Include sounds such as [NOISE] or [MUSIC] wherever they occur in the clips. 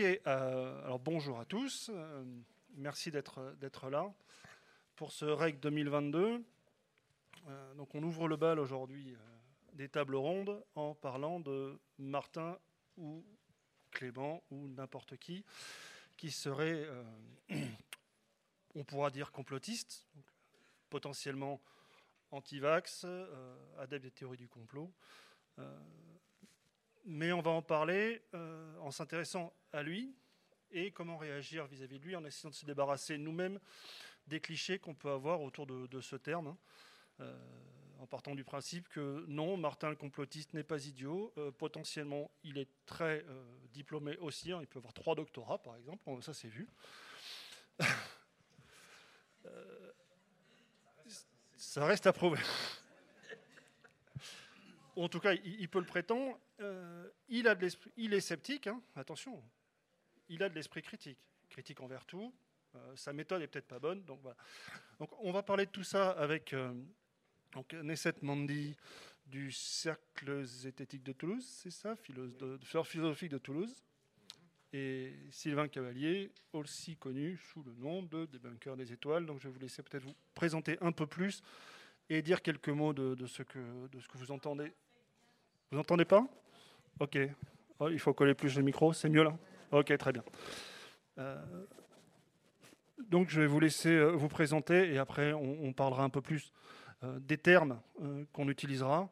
Euh, alors bonjour à tous. Euh, merci d'être là pour ce REC 2022. Euh, donc on ouvre le bal aujourd'hui des tables rondes en parlant de Martin ou Clément ou n'importe qui qui serait, [CLEARS THROAT] on pourra dire complotiste, potentiellement anti-vax, adepte des théories du complot mais on va en parler euh, en s'intéressant à lui et comment réagir vis-à-vis de lui en essayant de se débarrasser nous-mêmes des clichés qu'on peut avoir autour de, ce terme, hein. euh, en partant du principe que non, Martin le complotiste n'est pas idiot, euh, potentiellement il est très diplômé aussi, hein. il peut avoir trois doctorats par exemple, ça c'est vu. [LAUGHS] ça reste à prouver en tout cas, il, peut le prétendre, euh, il, est sceptique, hein, attention, il a de l'esprit critique, critique envers tout, euh, sa méthode est peut-être pas bonne, donc on va parler de tout ça avec euh, donc Nesset Mandi du Cercle zététique de Toulouse, c'est ça, philosophe philosophique de Toulouse, et Sylvain Cavalier, aussi connu sous le nom de Débunker des étoiles. Donc je vais vous laisser peut-être vous présenter un peu plus et dire quelques mots de, ce, que, de ce que vous entendez. Vous entendez pas? Ok. Oh, il faut coller plus le micro, c'est mieux là Ok, très bien. Euh, donc je vais vous laisser euh, vous présenter et après on, parlera un peu plus euh, des termes qu'on utilisera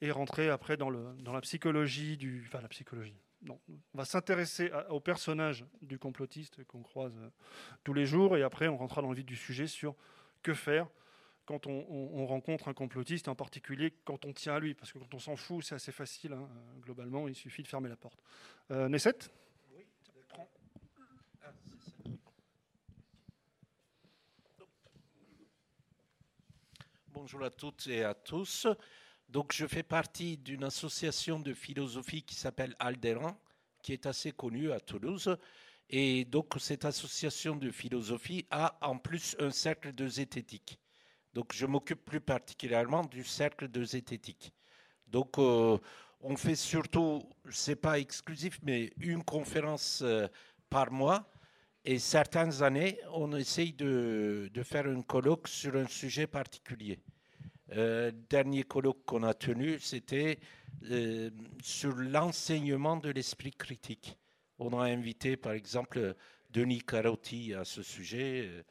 et rentrer après dans, le, dans la psychologie du... Enfin la psychologie. Non, on va s'intéresser au personnage du complotiste qu'on croise tous les jours et après on rentrera dans le vif du sujet sur que faire quand on, rencontre un complotiste, en particulier quand on tient à lui, parce que quand on s'en fout, c'est assez facile, hein, globalement, il suffit de fermer la porte. Euh, Nesset? Oui, Bonjour à toutes et à tous. Donc, je fais partie d'une association de philosophie qui s'appelle Alderan, qui est assez connue à Toulouse. Et donc, cette association de philosophie a en plus un cercle de zététique. Donc, je m'occupe plus particulièrement du cercle de zététique. Donc, euh, on fait surtout, c'est pas exclusif, mais une conférence euh, par mois. Et certaines années, on essaye de, faire un colloque sur un sujet particulier. Euh, dernier colloque qu'on a tenu, c'était sur l'enseignement de l'esprit critique. On a invité, par exemple, Denis Carotti à ce sujet,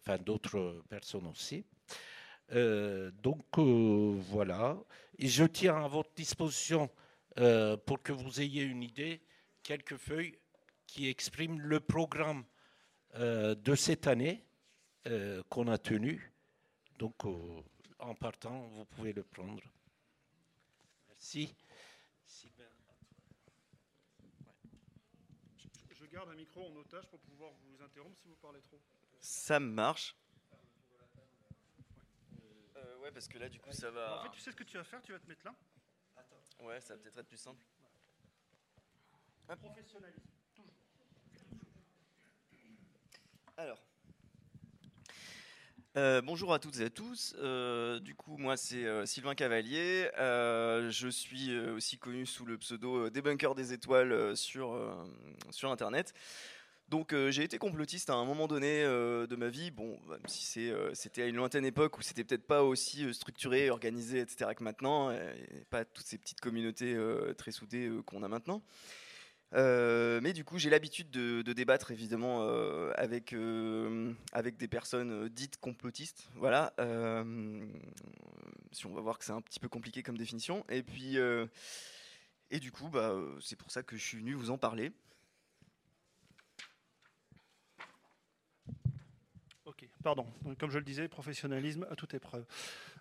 enfin d'autres personnes aussi. Euh, donc euh, voilà. Et je tiens à votre disposition euh, pour que vous ayez une idée, quelques feuilles qui expriment le programme de cette année qu'on a tenu. Donc en partant, vous pouvez le prendre. Merci. Je garde un micro en otage pour pouvoir vous interrompre si vous parlez trop. Ça marche parce que là, du coup, ça va. En fait, tu sais ce que tu vas faire Tu vas te mettre là Attends. Ouais, ça va peut-être être plus simple. Professionnalisme, toujours. Alors. Euh, bonjour à toutes et à tous. Euh, du coup, moi, c'est euh, Sylvain Cavalier. je suis aussi connu sous le pseudo Débunker des étoiles sur, sur Internet. Donc euh, j'ai été complotiste à un moment donné euh, de ma vie, bon, même si euh, c'était à une lointaine époque où c'était peut-être pas aussi structuré, organisé, etc. que maintenant, et pas toutes ces petites communautés très soudées qu'on a maintenant. mais du coup, j'ai l'habitude de, débattre évidemment avec avec des personnes dites complotistes. Voilà. si on va voir que c'est un petit peu compliqué comme définition. Et puis et du coup, bah, c'est pour ça que je suis venu vous en parler. Pardon. comme je le disais, professionnalisme à toute épreuve.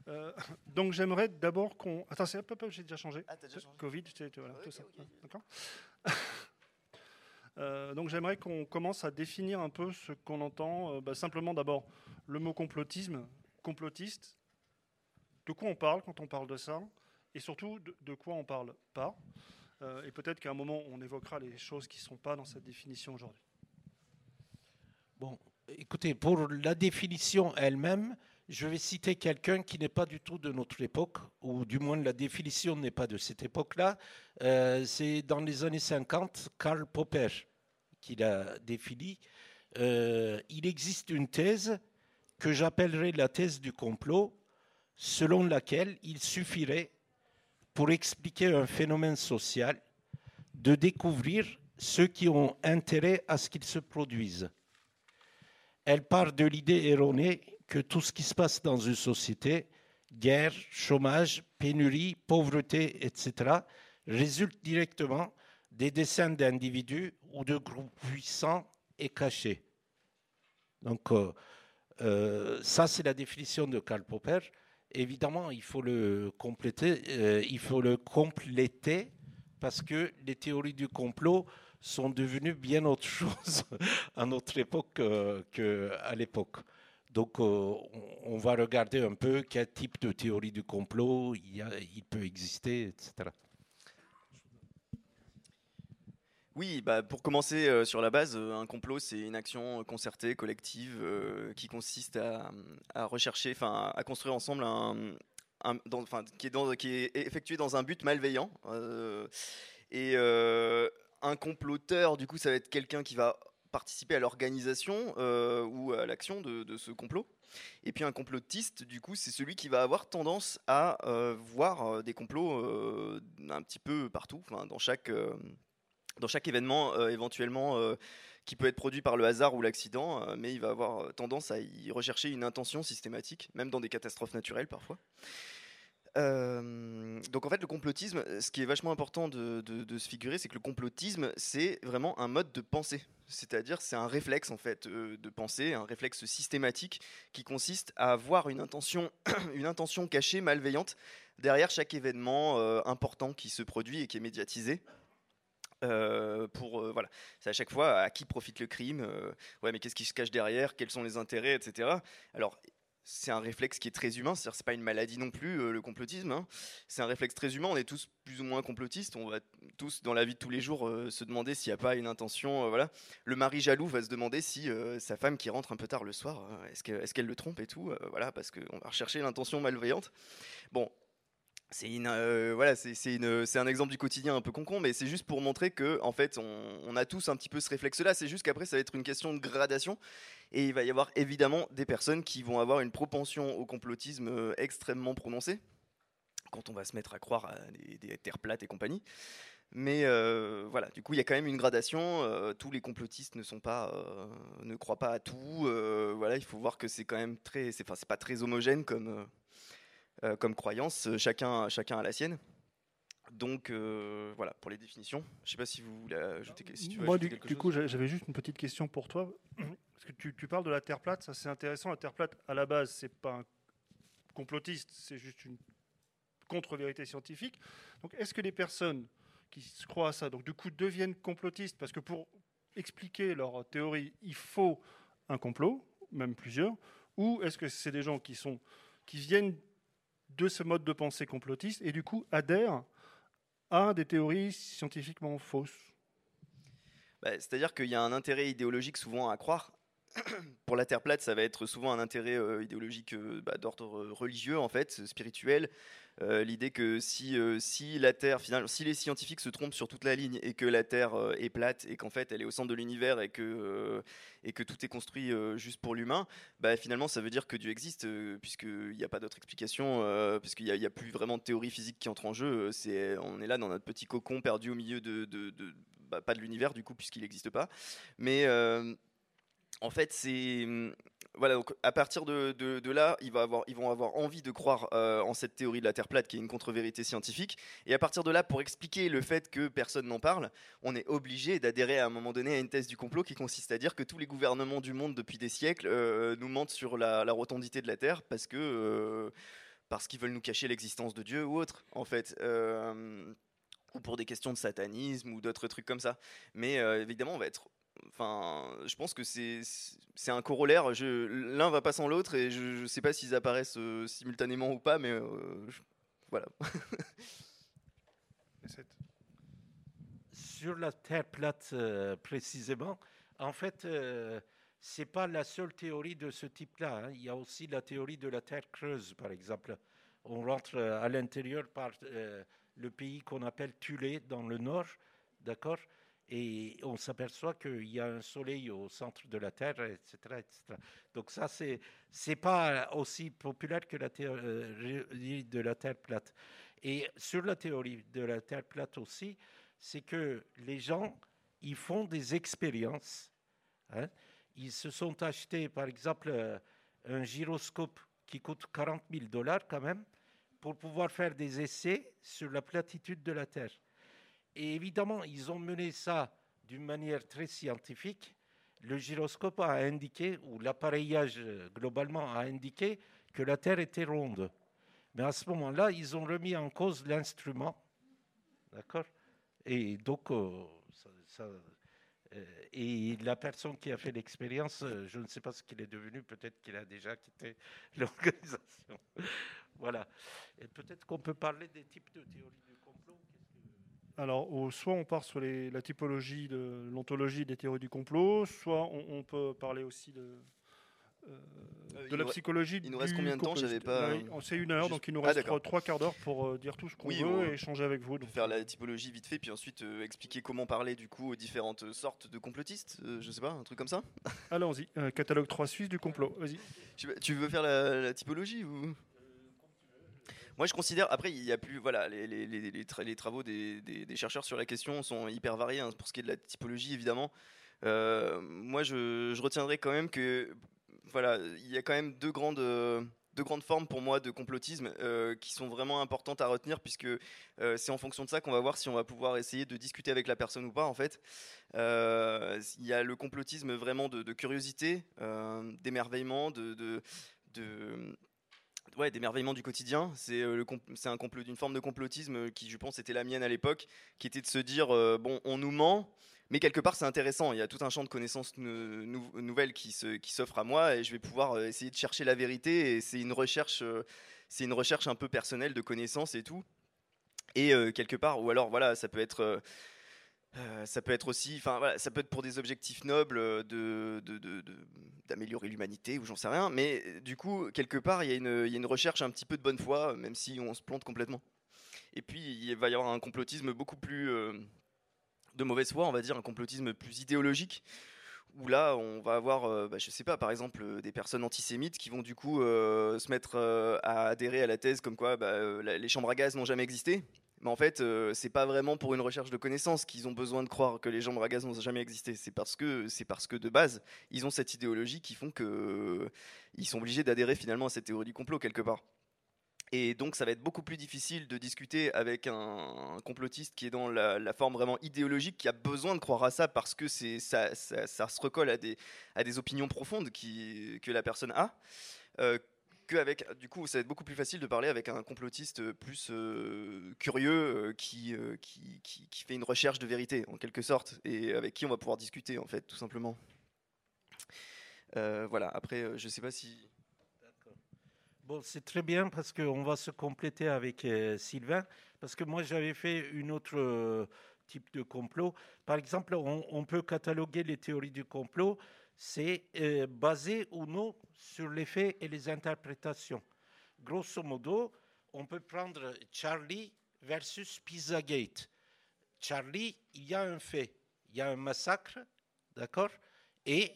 Euh, donc j'aimerais d'abord qu'on. Attends, c'est peu, peu, j'ai déjà changé. Ah, déjà changé. Covid, voilà, tout ça. D'accord. [LAUGHS] Euh, donc j'aimerais qu'on commence à définir un peu ce qu'on entend. Euh, bah, simplement d'abord le mot complotisme, complotiste. De quoi on parle quand on parle de ça? Et surtout de, de quoi on parle pas? et peut-être qu'à un moment on évoquera les choses qui ne sont pas dans cette définition aujourd'hui. Bon, écoutez, pour la définition elle-même, je vais citer quelqu'un qui n'est pas du tout de notre époque, ou du moins la définition n'est pas de cette époque-là. Euh, c'est dans les années 50, Karl Popper, qu'il a définie, euh, il existe une thèse que j'appellerai la thèse du complot, selon laquelle il suffirait, pour expliquer un phénomène social, de découvrir ceux qui ont intérêt à ce qu'il se produise. Elle part de l'idée erronée que tout ce qui se passe dans une société, guerre, chômage, pénurie, pauvreté, etc., résulte directement des dessins d'individus ou de groupes puissants et cachés. Donc, euh, euh, ça, c'est la définition de Karl Popper. Évidemment, il faut le compléter, euh, il faut le compléter parce que les théories du complot sont devenues bien autre chose [LAUGHS] à notre époque qu'à l'époque. Donc, on va regarder un peu quel type de théorie du complot il, peut exister, etc. Oui, bah pour commencer euh, sur la base, euh, un complot c'est une action concertée, collective, euh, qui consiste à, rechercher, enfin à construire ensemble un, qui, est qui est effectué dans un but malveillant. et un comploteur, du coup, ça va être quelqu'un qui va participer à l'organisation ou à l'action de, ce complot. Et puis un complotiste, du coup, c'est celui qui va avoir tendance à voir des complots un petit peu partout, dans chaque dans chaque événement euh, éventuellement euh, qui peut être produit par le hasard ou l'accident, euh, mais il va avoir tendance à y rechercher une intention systématique, même dans des catastrophes naturelles parfois. Donc en fait, le complotisme, ce qui est vachement important de, se figurer, c'est que le complotisme, c'est vraiment un mode de pensée. C'est-à-dire, c'est un réflexe en fait de pensée, un réflexe systématique qui consiste à avoir une intention, [COUGHS] une intention cachée, malveillante, derrière chaque événement important qui se produit et qui est médiatisé. Euh, pour euh, voilà, c'est à chaque fois à qui profite le crime, euh, ouais, mais qu'est-ce qui se cache derrière, quels sont les intérêts, etc. Alors c'est un réflexe qui est très humain, c'est-à-dire c'est pas une maladie non plus le complotisme. Hein. C'est un réflexe très humain. On est tous plus ou moins complotistes. On va tous dans la vie de tous les jours se demander s'il n'y a pas une intention. voilà, le mari jaloux va se demander si sa femme qui rentre un peu tard le soir, est-ce qu'elle est qu'elle le trompe et tout. voilà, parce qu'on va rechercher l'intention malveillante. Bon, c'est euh, voilà, c'est un exemple du quotidien un peu concon, mais c'est juste pour montrer que en fait, on, a tous un petit peu ce réflexe-là. C'est juste qu'après, ça va être une question de gradation, et il va y avoir évidemment des personnes qui vont avoir une propension au complotisme euh, extrêmement prononcée quand on va se mettre à croire à des, terres plates et compagnie. Mais euh, voilà, du coup, il y a quand même une gradation. tous les complotistes ne sont pas, ne croient pas à tout. voilà, il faut voir que c'est quand même très, pas très homogène comme euh, comme croyance, euh, chacun, chacun a la sienne. Donc euh, voilà pour les définitions. Je ne sais pas si vous voulez ajouter, si tu Moi, du, coup, j'avais juste une petite question pour toi. [CLEARS THROAT] Parce que tu, tu parles de la Terre plate, ça c'est intéressant. La Terre plate, à la base, c'est pas un complotiste, c'est juste une contre-vérité scientifique. Donc est-ce que les personnes qui se croient à ça, donc du coup, deviennent complotistes? Parce que pour expliquer leur théorie, il faut un complot, même plusieurs. Ou est-ce que c'est des gens qui, sont, qui viennent de ce mode de pensée complotiste et du coup adhèrent à des théories scientifiquement fausses. Bah, c'est-à-dire qu'il y a un intérêt idéologique souvent à croire. [CLEARS THROAT] Pour la Terre plate, ça va être souvent un intérêt euh, idéologique euh, bah, d'ordre religieux, en fait, spirituel, euh, l'idée que si, euh, si la Terre, finalement, si les scientifiques se trompent sur toute la ligne et que la Terre euh, est plate et qu'en fait elle est au centre de l'univers et que et que tout est construit juste pour l'humain, bah, finalement ça veut dire que Dieu existe puisqu'il n'y a pas d'autre explication, puisqu'il n'y a, plus vraiment de théorie physique qui entre en jeu. C'est on est là dans notre petit cocon perdu au milieu de, de, bah, pas de l'univers du coup puisqu'il n'existe pas, mais en fait, c'est voilà, donc à partir de, là, ils vont avoir envie de croire euh, en cette théorie de la Terre plate qui est une contre-vérité scientifique. Et à partir de là, pour expliquer le fait que personne n'en parle, on est obligé d'adhérer à un moment donné à une thèse du complot qui consiste à dire que tous les gouvernements du monde depuis des siècles euh, nous mentent sur la, rotondité de la Terre euh, parce qu'ils veulent nous cacher l'existence de Dieu ou autre, en fait ou pour des questions de satanisme ou d'autres trucs comme ça. Mais évidemment, on va être Enfin, je pense que c'est un corollaire. L'un va pas sans l'autre et je ne sais pas s'ils apparaissent euh, simultanément ou pas, mais euh, voilà. [LAUGHS] Sur la Terre plate euh, précisément, en fait, c'est pas la seule théorie de ce type-là. Hein. Il y a aussi la théorie de la Terre creuse, par exemple. On rentre à l'intérieur par le pays qu'on appelle Tulé dans le nord, d'accord? Et on s'aperçoit qu'il y a un soleil au centre de la Terre, etc. etc. Donc ça, c'est n'est pas aussi populaire que la théorie de la Terre plate. Et sur la théorie de la Terre plate aussi, c'est que les gens, ils font des expériences. Hein. Ils se sont achetés, par exemple, euh, un gyroscope qui coûte 40 000 dollars quand même, pour pouvoir faire des essais sur la platitude de la Terre. Et évidemment, ils ont mené ça d'une manière très scientifique. Le gyroscope a indiqué, ou l'appareillage euh, globalement a indiqué, que la Terre était ronde. Mais à ce moment-là, ils ont remis en cause l'instrument. D'accord? Et donc, euh, euh, et la personne qui a fait l'expérience, je ne sais pas ce qu'il est devenu, peut-être qu'il a déjà quitté [LAUGHS] l'organisation. voilà. Et peut-être qu'on peut parler des types de théories alors, soit on part sur la typologie de l'ontologie des théories du complot, soit on, peut parler aussi de, euh, euh, de la psychologie. Il nous reste combien de temps J'avais pas. C'est une heure, donc il nous reste trois, quarts d'heure pour euh, dire tout ce qu'on veut et échanger avec vous. Donc. Faire la typologie vite fait, puis ensuite expliquer comment parler du coup aux différentes sortes de complotistes. je sais pas, un truc comme ça. Allons-y. catalogue 3 suisse du complot. Vas-y. Tu, veux faire la, la typologie ou? Moi, je considère, après, il y a plus, voilà, les, travaux des, chercheurs sur la question sont hyper variés, hein, pour ce qui est de la typologie, évidemment. Euh, moi, je, retiendrai quand même que, voilà, il y a quand même deux grandes, grandes formes pour moi de complotisme euh, qui sont vraiment importantes à retenir, puisque euh, c'est en fonction de ça qu'on va voir si on va pouvoir essayer de discuter avec la personne ou pas, en fait. Il y a le complotisme vraiment de, curiosité, d'émerveillement, de ouais, d'émerveillement du quotidien. C'est euh, un complot, d'une forme de complotisme euh, qui, je pense, était la mienne à l'époque, qui était de se dire euh, bon, on nous ment, mais quelque part c'est intéressant. Il y a tout un champ de connaissances nouvelles qui se, qui s'offre à moi et je vais pouvoir essayer de chercher la vérité. Et c'est une recherche, c'est une recherche un peu personnelle de connaissances et tout. Et quelque part, ou alors voilà, ça peut être euh, ça peut être aussi, enfin ça peut être pour des objectifs nobles euh, de, d'améliorer l'humanité ou j'en sais rien, mais euh, du coup quelque part il y, a une, recherche un petit peu de bonne foi, même si on se plante complètement. Et puis il va y avoir un complotisme beaucoup plus de mauvaise foi, on va dire un complotisme plus idéologique, où là on va avoir, bah, je sais pas, par exemple des personnes antisémites qui vont du coup se mettre à adhérer à la thèse comme quoi bah, les chambres à gaz n'ont jamais existé mais en fait, euh, c'est pas vraiment pour une recherche de connaissances qu'ils ont besoin de croire que les jambes à gaz n'ont jamais existé. C'est parce que c'est parce que de base, ils ont cette idéologie qui font que euh, ils sont obligés d'adhérer finalement à cette théorie du complot quelque part. Et donc, ça va être beaucoup plus difficile de discuter avec un, complotiste qui est dans la, forme vraiment idéologique, qui a besoin de croire à ça parce que ça, se recolle à des, opinions profondes que la personne a. Euh, qu'avec, du coup, ça va être beaucoup plus facile de parler avec un complotiste plus euh, curieux euh, qui, euh, qui, qui, fait une recherche de vérité, en quelque sorte, et avec qui on va pouvoir discuter, en fait, tout simplement. voilà, après, je ne sais pas si. Bon, c'est très bien parce qu'on va se compléter avec Sylvain, parce que moi j'avais fait une autre type de complot. Par exemple, on peut cataloguer les théories du complot c'est euh, basé ou non sur les faits et les interprétations. Grosso modo, on peut prendre Charlie versus Pizzagate. Charlie, il y a un fait, il y a un massacre, d'accord Et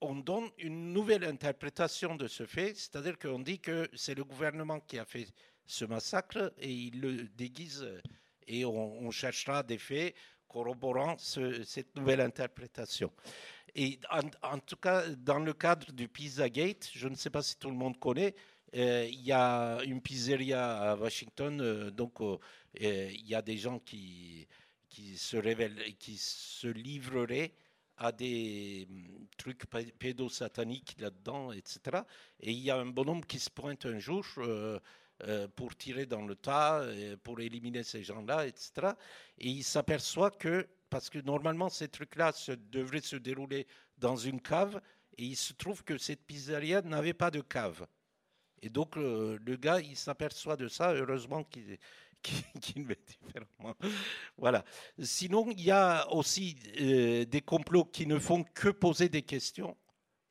on donne une nouvelle interprétation de ce fait, c'est-à-dire qu'on dit que c'est le gouvernement qui a fait ce massacre et il le déguise et on, cherchera des faits corroborant cette nouvelle interprétation. Et en, tout cas, dans le cadre du Pizza Gate, je ne sais pas si tout le monde connaît, euh, il y a une pizzeria à Washington, euh, donc euh, il y a des gens qui, qui se révèlent, qui se livreraient à des hum, trucs pédosataniques là-dedans, etc. Et il y a un bonhomme qui se pointe un jour pour tirer dans le tas, pour éliminer ces gens-là, etc. Et il s'aperçoit que parce que normalement ces trucs-là devraient se dérouler dans une cave, et il se trouve que cette pizzeria n'avait pas de cave. Et donc le, gars, il s'aperçoit de ça, heureusement qu'il [LAUGHS] qu le différemment. Voilà. Sinon, il y a aussi euh, des complots qui ne font que poser des questions.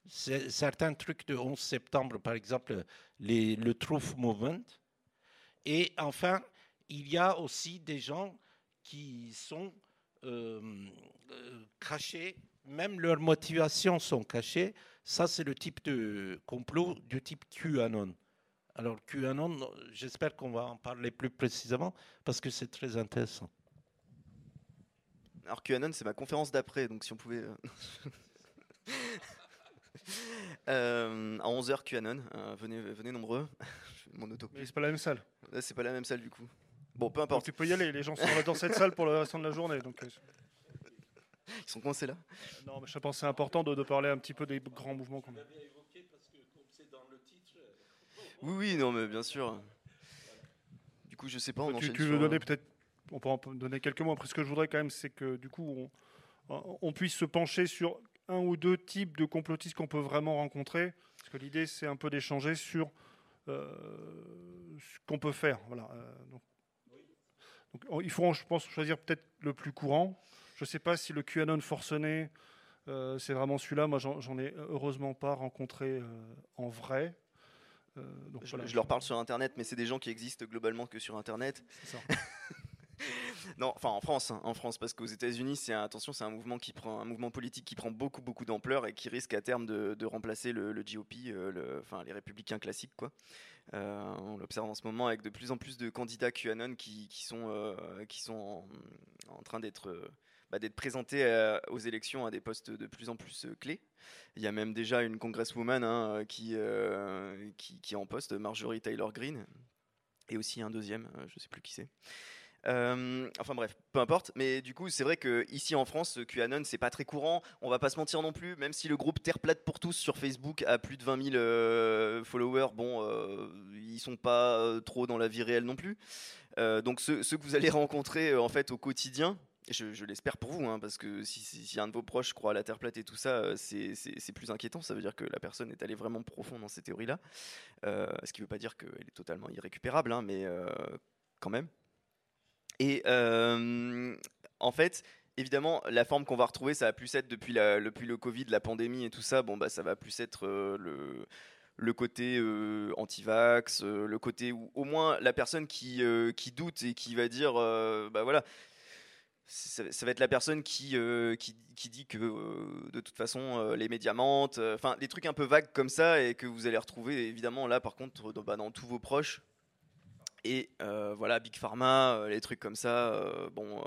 Certains trucs de 11 septembre, par exemple, le Truth Movement. Et enfin, il y a aussi des gens qui sont euh, euh, cachés, même leurs motivations sont cachées. Ça, c'est le type de complot du type QAnon. Alors QAnon, j'espère qu'on va en parler plus précisément parce que c'est très intéressant. Alors QAnon, c'est ma conférence d'après, donc si on pouvait... Euh, [LAUGHS] à 11h QAnon, venez, venez nombreux. [LAUGHS] Mon auto. Mais c'est pas la même salle. C'est pas la même salle du coup. Bon, peu importe. tu peux y aller, les gens sont dans cette salle pour le restant de la journée. Donc... Ils sont coincés là Non, mais je pense que c'est important de, parler un petit peu des grands mouvements qu'on a. Oui, oui, non, mais bien sûr. Du coup, je sais pas. On tu, tu veux donner peut-être, on peut en donner quelques mots. Après, ce que je voudrais quand même, c'est que du coup, on, on, puisse se pencher sur un ou deux types de complotistes qu'on peut vraiment rencontrer. Parce que l'idée, c'est un peu d'échanger sur euh, ce qu'on peut faire. Voilà. Euh, donc, donc, il faut, je pense, choisir peut-être le plus courant. Je ne sais pas si le QAnon forcené, euh, c'est vraiment celui-là. Moi, j'en ai heureusement pas rencontré euh, en vrai. Euh, je, leur parle sur Internet, mais c'est des gens qui existent globalement que sur Internet. Ça. [LAUGHS] non, enfin en France, hein, en France, parce qu'aux États-Unis, c'est attention, c'est un mouvement politique qui prend beaucoup beaucoup d'ampleur et qui risque à terme de, remplacer le, GOP, enfin les républicains classiques quoi. on l'observe en ce moment avec de plus en plus de candidats QAnon qui, sont sont en train d'être bah, d'être présenté euh, aux élections à des postes de plus en plus euh, clés. Il y a même déjà une congresswoman hein, euh, qui, qui, est en poste, Marjorie Taylor Greene, et aussi un deuxième, je ne sais plus qui c'est. Enfin bref, peu importe. Mais du coup, c'est vrai que ici en France, QAnon, c'est pas très courant. On va pas se mentir non plus. Même si le groupe Terre plate pour tous sur Facebook a plus de 20 000 followers, bon, ils sont pas trop dans la vie réelle non plus. donc ceux, que vous allez [LAUGHS] rencontrer en fait au quotidien, je, l'espère pour vous, hein, parce que si, un de vos proches croit à la Terre plate et tout ça, euh, c'est plus inquiétant. Ça veut dire que la personne est allée vraiment profond dans ces théories-là. Euh, ce qui ne veut pas dire qu'elle est totalement irrécupérable, hein, mais euh, quand même. Et en fait, évidemment, la forme qu'on va retrouver, ça va plus être depuis, la, depuis le Covid, la pandémie et tout ça. Bon, bah, ça va plus être le le côté anti-vax, le côté où au moins la personne qui, qui doute et qui va dire, bah voilà, ça, va être la personne qui, euh, qui, dit que de toute façon les médias mentent, enfin des trucs un peu vagues comme ça et que vous allez retrouver évidemment là par contre dans, bah, dans tous vos proches. Et voilà, Big Pharma, les trucs comme ça, bon.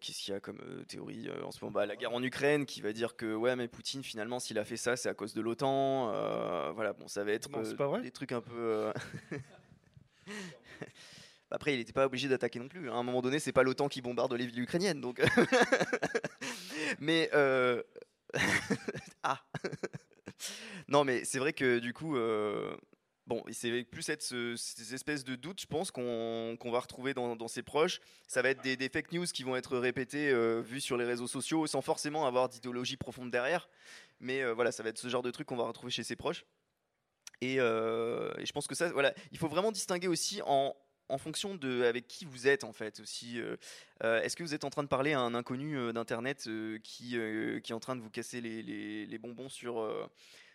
Qu'est-ce qu'il y a comme théorie en ce moment? Bah, La guerre en Ukraine qui va dire que ouais mais Poutine finalement s'il a fait ça c'est à cause de l'OTAN. voilà bon ça va être des trucs un peu [LAUGHS] Après, il n'était pas obligé d'attaquer non plus. Hein. À un moment donné, c'est pas l'OTAN qui bombarde les villes ukrainiennes, donc. [LAUGHS] mais euh, [LAUGHS] ah. non, mais c'est vrai que du coup, euh, bon, c'est plus cette ces espèces de doutes, je pense, qu'on va retrouver dans, ses proches. Ça va être des, fake news qui vont être répétées, euh, vues sur les réseaux sociaux, sans forcément avoir d'idéologie profonde derrière. Mais voilà, ça va être ce genre de truc qu'on va retrouver chez ses proches. Et, et, je pense que ça, voilà, il faut vraiment distinguer aussi en, fonction de avec qui vous êtes en fait aussi. Euh, euh, est-ce que vous êtes en train de parler à un inconnu euh, d'internet qui, est en train de vous casser les, bonbons sur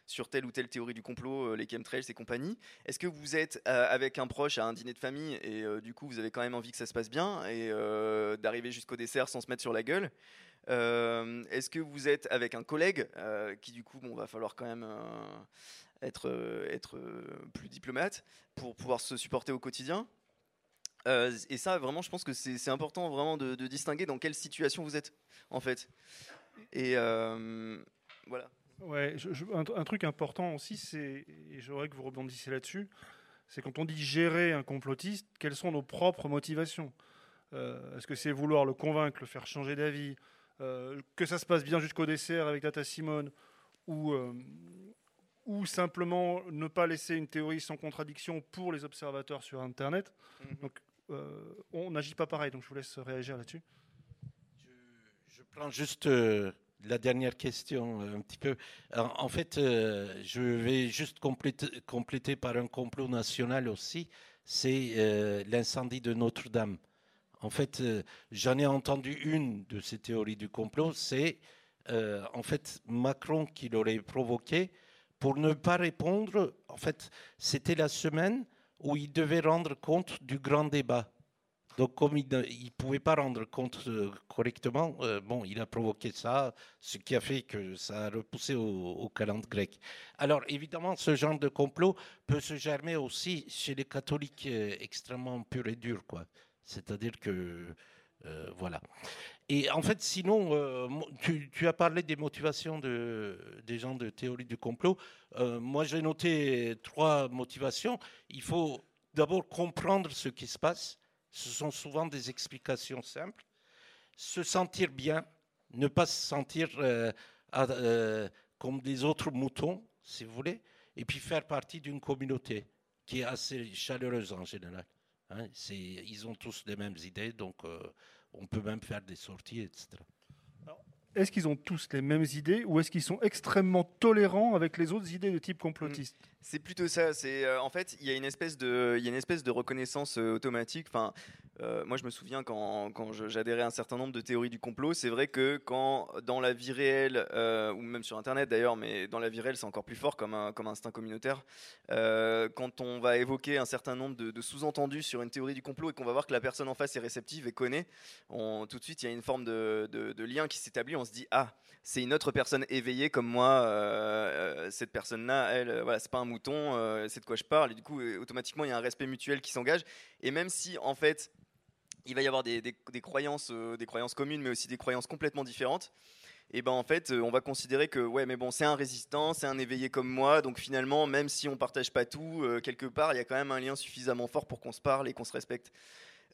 sur telle ou telle théorie du complot, les chemtrails et compagnie Est-ce que vous êtes avec un proche à un dîner de famille et du coup vous avez quand même envie que ça se passe bien et d'arriver jusqu'au dessert sans se mettre sur la gueule Est-ce que vous êtes avec un collègue qui du coup bon va falloir quand même être être plus diplomate pour pouvoir se supporter au quotidien euh, et ça, vraiment, je pense que c'est important vraiment de, distinguer dans quelle situation vous êtes, en fait. Et euh, voilà. Ouais, un, truc important aussi, c'est, et j'aimerais que vous rebondissiez là-dessus, c'est quand on dit gérer un complotiste, quelles sont nos propres motivations? Euh, Est-ce que c'est vouloir le convaincre, le faire changer d'avis, que ça se passe bien jusqu'au dessert avec Data Simone, ou, ou simplement ne pas laisser une théorie sans contradiction pour les observateurs sur Internet? Mhm. Donc euh, on n'agit pas pareil. Donc je vous laisse réagir là-dessus. Je, prends juste euh, la dernière question euh, un petit peu. en fait, je vais juste compléter, compléter, par un complot national aussi. C'est l'incendie de Notre-Dame. En fait, j'en ai entendu une de ces théories du complot. C'est en fait Macron qui l'aurait provoqué pour ne pas répondre. En fait, c'était la semaine où il devait rendre compte du grand débat. Donc, comme il ne pouvait pas rendre compte euh, correctement, euh, bon, il a provoqué ça, ce qui a fait que ça a repoussé au, au calendrier grec. Alors, évidemment, ce genre de complot peut se germer aussi chez les catholiques euh, extrêmement purs et durs, quoi. C'est-à-dire que, voilà. Et en fait, sinon, tu, as parlé des motivations de, des gens de théorie du complot. moi, j'ai noté trois motivations. Il faut d'abord comprendre ce qui se passe ce sont souvent des explications simples. Se sentir bien, ne pas se sentir euh, euh, comme des autres moutons, si vous voulez, et puis faire partie d'une communauté qui est assez chaleureuse en général. Hein. ils ont tous les mêmes idées, donc euh, on peut même faire des sorties, etc. Est-ce qu'ils ont tous les mêmes idées ou est-ce qu'ils sont extrêmement tolérants avec les autres idées de type complotiste? C'est plutôt ça. C'est euh, en fait, il y a une espèce de, il une espèce de reconnaissance euh, automatique. Enfin, euh, moi, je me souviens quand, quand j'adhérais à un certain nombre de théories du complot. C'est vrai que quand dans la vie réelle ou même sur Internet d'ailleurs, mais dans la vie réelle, c'est encore plus fort comme un comme instinct communautaire. quand on va évoquer un certain nombre de, sous-entendus sur une théorie du complot et qu'on va voir que la personne en face est réceptive et connaît, on, tout de suite, il y a une forme de, de lien qui s'établit. On se dit ah c'est une autre personne éveillée comme moi. cette personne-là, elle, voilà, c'est pas un mouton, euh, c'est de quoi je parle. Et du coup, euh, automatiquement, il y a un respect mutuel qui s'engage. Et même si, en fait, il va y avoir des, croyances, euh, des croyances communes, mais aussi des croyances complètement différentes. Et ben en fait, on va considérer que ouais, mais bon, c'est un résistant, c'est un éveillé comme moi, donc finalement, même si on partage pas tout, quelque part, il y a quand même un lien suffisamment fort pour qu'on se parle et qu'on se respecte.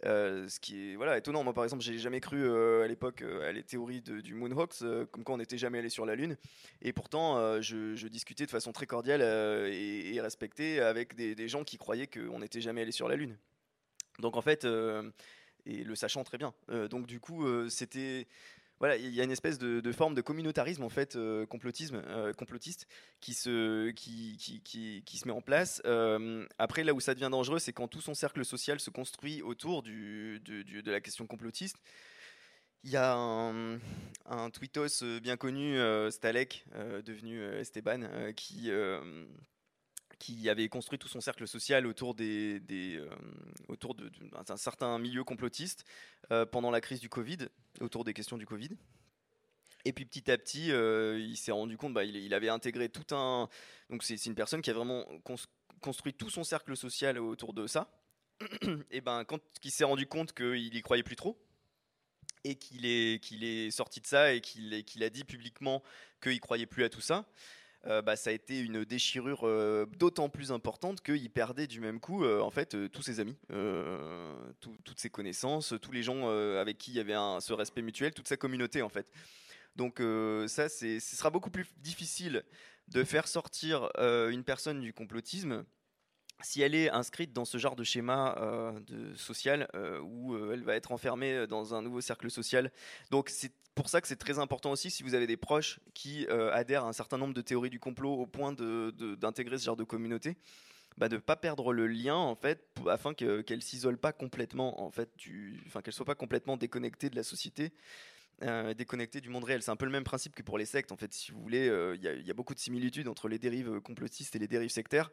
Euh, ce qui est voilà, étonnant. Moi, par exemple, j'ai jamais cru euh, à l'époque euh, à les théories du Moonhawks, comme quoi on n'était jamais allé sur la Lune. Et pourtant, je, discutais de façon très cordiale et, respectée avec des, gens qui croyaient qu'on n'était jamais allé sur la Lune. Donc en fait, et le sachant très bien. donc du coup, c'était voilà, il y a une espèce de, forme de communautarisme en fait, euh, complotisme, euh, complotiste, qui se, qui, qui, qui, se met en place. Euh, après, là où ça devient dangereux, c'est quand tout son cercle social se construit autour de la question complotiste. Il y a un, un tweetos bien connu, Stalek, devenu Esteban, qui qui avait construit tout son cercle social autour des, euh, autour d'un certain milieu complotiste euh, pendant la crise du Covid, autour des questions du Covid. Et puis petit à petit, euh, il s'est rendu compte, bah, il, avait intégré tout un. Donc c'est une personne qui a vraiment construit tout son cercle social autour de ça. Et ben quand il s'est rendu compte qu'il y croyait plus trop et qu'il est qu'il est sorti de ça et qu'il a dit publiquement qu'il croyait plus à tout ça, euh, bah, ça a été une déchirure euh, d'autant plus importante qu'il perdait du même coup euh, en fait tous ses amis, toutes ses connaissances, tous les gens avec qui il y avait un, ce respect mutuel, toute sa communauté en fait. Donc ça, ce sera beaucoup plus difficile de faire sortir une personne du complotisme si elle est inscrite dans ce genre de schéma de social où elle va être enfermée dans un nouveau cercle social. Donc c'est pour ça que c'est très important aussi si vous avez des proches qui euh, adhèrent à un certain nombre de théories du complot au point d'intégrer ce genre de communauté. Bah, de ne pas perdre le lien en fait afin qu'elle ne s'isole pas complètement en fait enfin qu'elle soit pas complètement déconnectée de la société euh, déconnectée du monde réel c'est un peu le même principe que pour les sectes en fait si vous voulez euh, il y, a beaucoup de similitudes entre les dérives complotistes et les dérives sectaires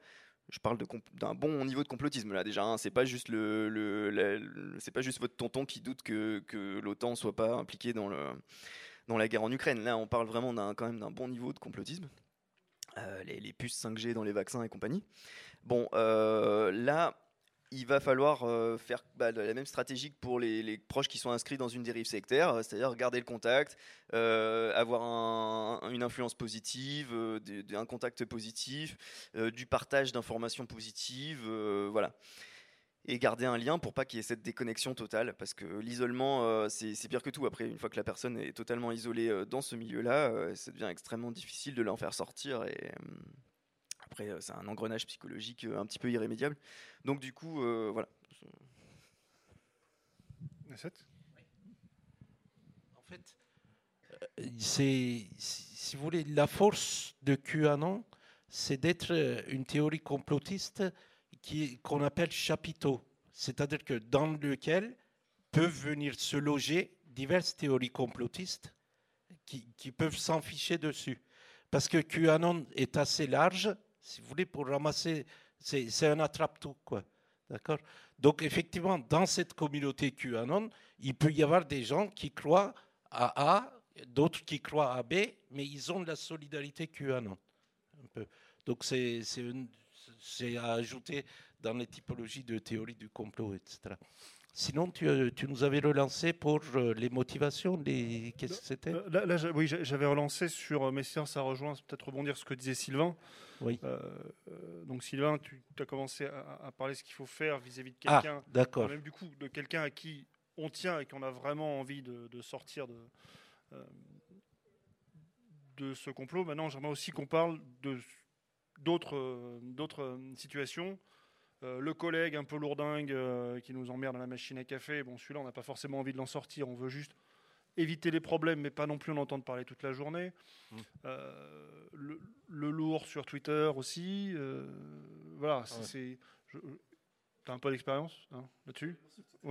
je parle d'un bon niveau de complotisme là déjà. Hein. C'est pas juste le, c'est pas juste votre tonton qui doute que, que l'OTAN soit pas impliqué dans le dans la guerre en Ukraine. Là, on parle vraiment d'un quand même d'un bon niveau de complotisme. Euh, les, puces 5G dans les vaccins et compagnie. Bon, euh, là, il va falloir euh, faire bah, la même stratégie pour les, proches qui sont inscrits dans une dérive sectaire, euh, c'est-à-dire garder le contact, euh, avoir une influence positive, un contact positif, du partage d'informations positives, voilà. Et garder un lien pour pas qu'il y ait cette déconnexion totale, parce que l'isolement, c'est pire que tout. Après, une fois que la personne est totalement isolée dans ce milieu-là, ça devient extrêmement difficile de l'en faire sortir après, euh, c'est un engrenage psychologique euh, un petit peu irrémédiable. Donc, du coup, euh, voilà. En fait, c'est, si vous voulez, la force de QAnon, c'est d'être une théorie complotiste qui, qu'on appelle chapiteau. C'est-à-dire que dans lequel peuvent venir se loger diverses théories complotistes qui, qui peuvent s'en ficher dessus. Parce que QAnon est assez large si vous voulez, pour ramasser, c'est un attrape-tout, quoi. D'accord? Donc effectivement, dans cette communauté QAnon, il peut y avoir des gens qui croient à A, d'autres qui croient à B, mais ils ont de la solidarité QAnon. Un peu. Donc c'est à ajouter dans les typologies de théorie du complot, etc. Sinon, tu, euh, tu, nous avais relancé pour euh, les motivations, les... qu'est-ce que c'était? Euh, là, Oui, j'avais relancé sur mes séances à rejoindre, peut-être rebondir sur ce que disait Sylvain. Oui. donc Sylvain, tu as commencé à, parler de ce qu'il faut faire vis-à-vis de ah, quelqu'un. Ah, d'accord. Même du coup, de quelqu'un à qui on tient et qu'on a vraiment envie de, de sortir de, de ce complot. Maintenant, j'aimerais aussi qu'on parle de d'autres situations euh, le collègue un peu lourdingue euh, qui nous emmerde dans la machine à café, bon, celui-là, on n'a pas forcément envie de l'en sortir, on veut juste éviter les problèmes, mais pas non plus en entendre parler toute la journée. Mmh. Euh, le, lourd sur Twitter aussi. voilà, ah c'est. T'as un peu d'expérience hein, là-dessus? [LAUGHS]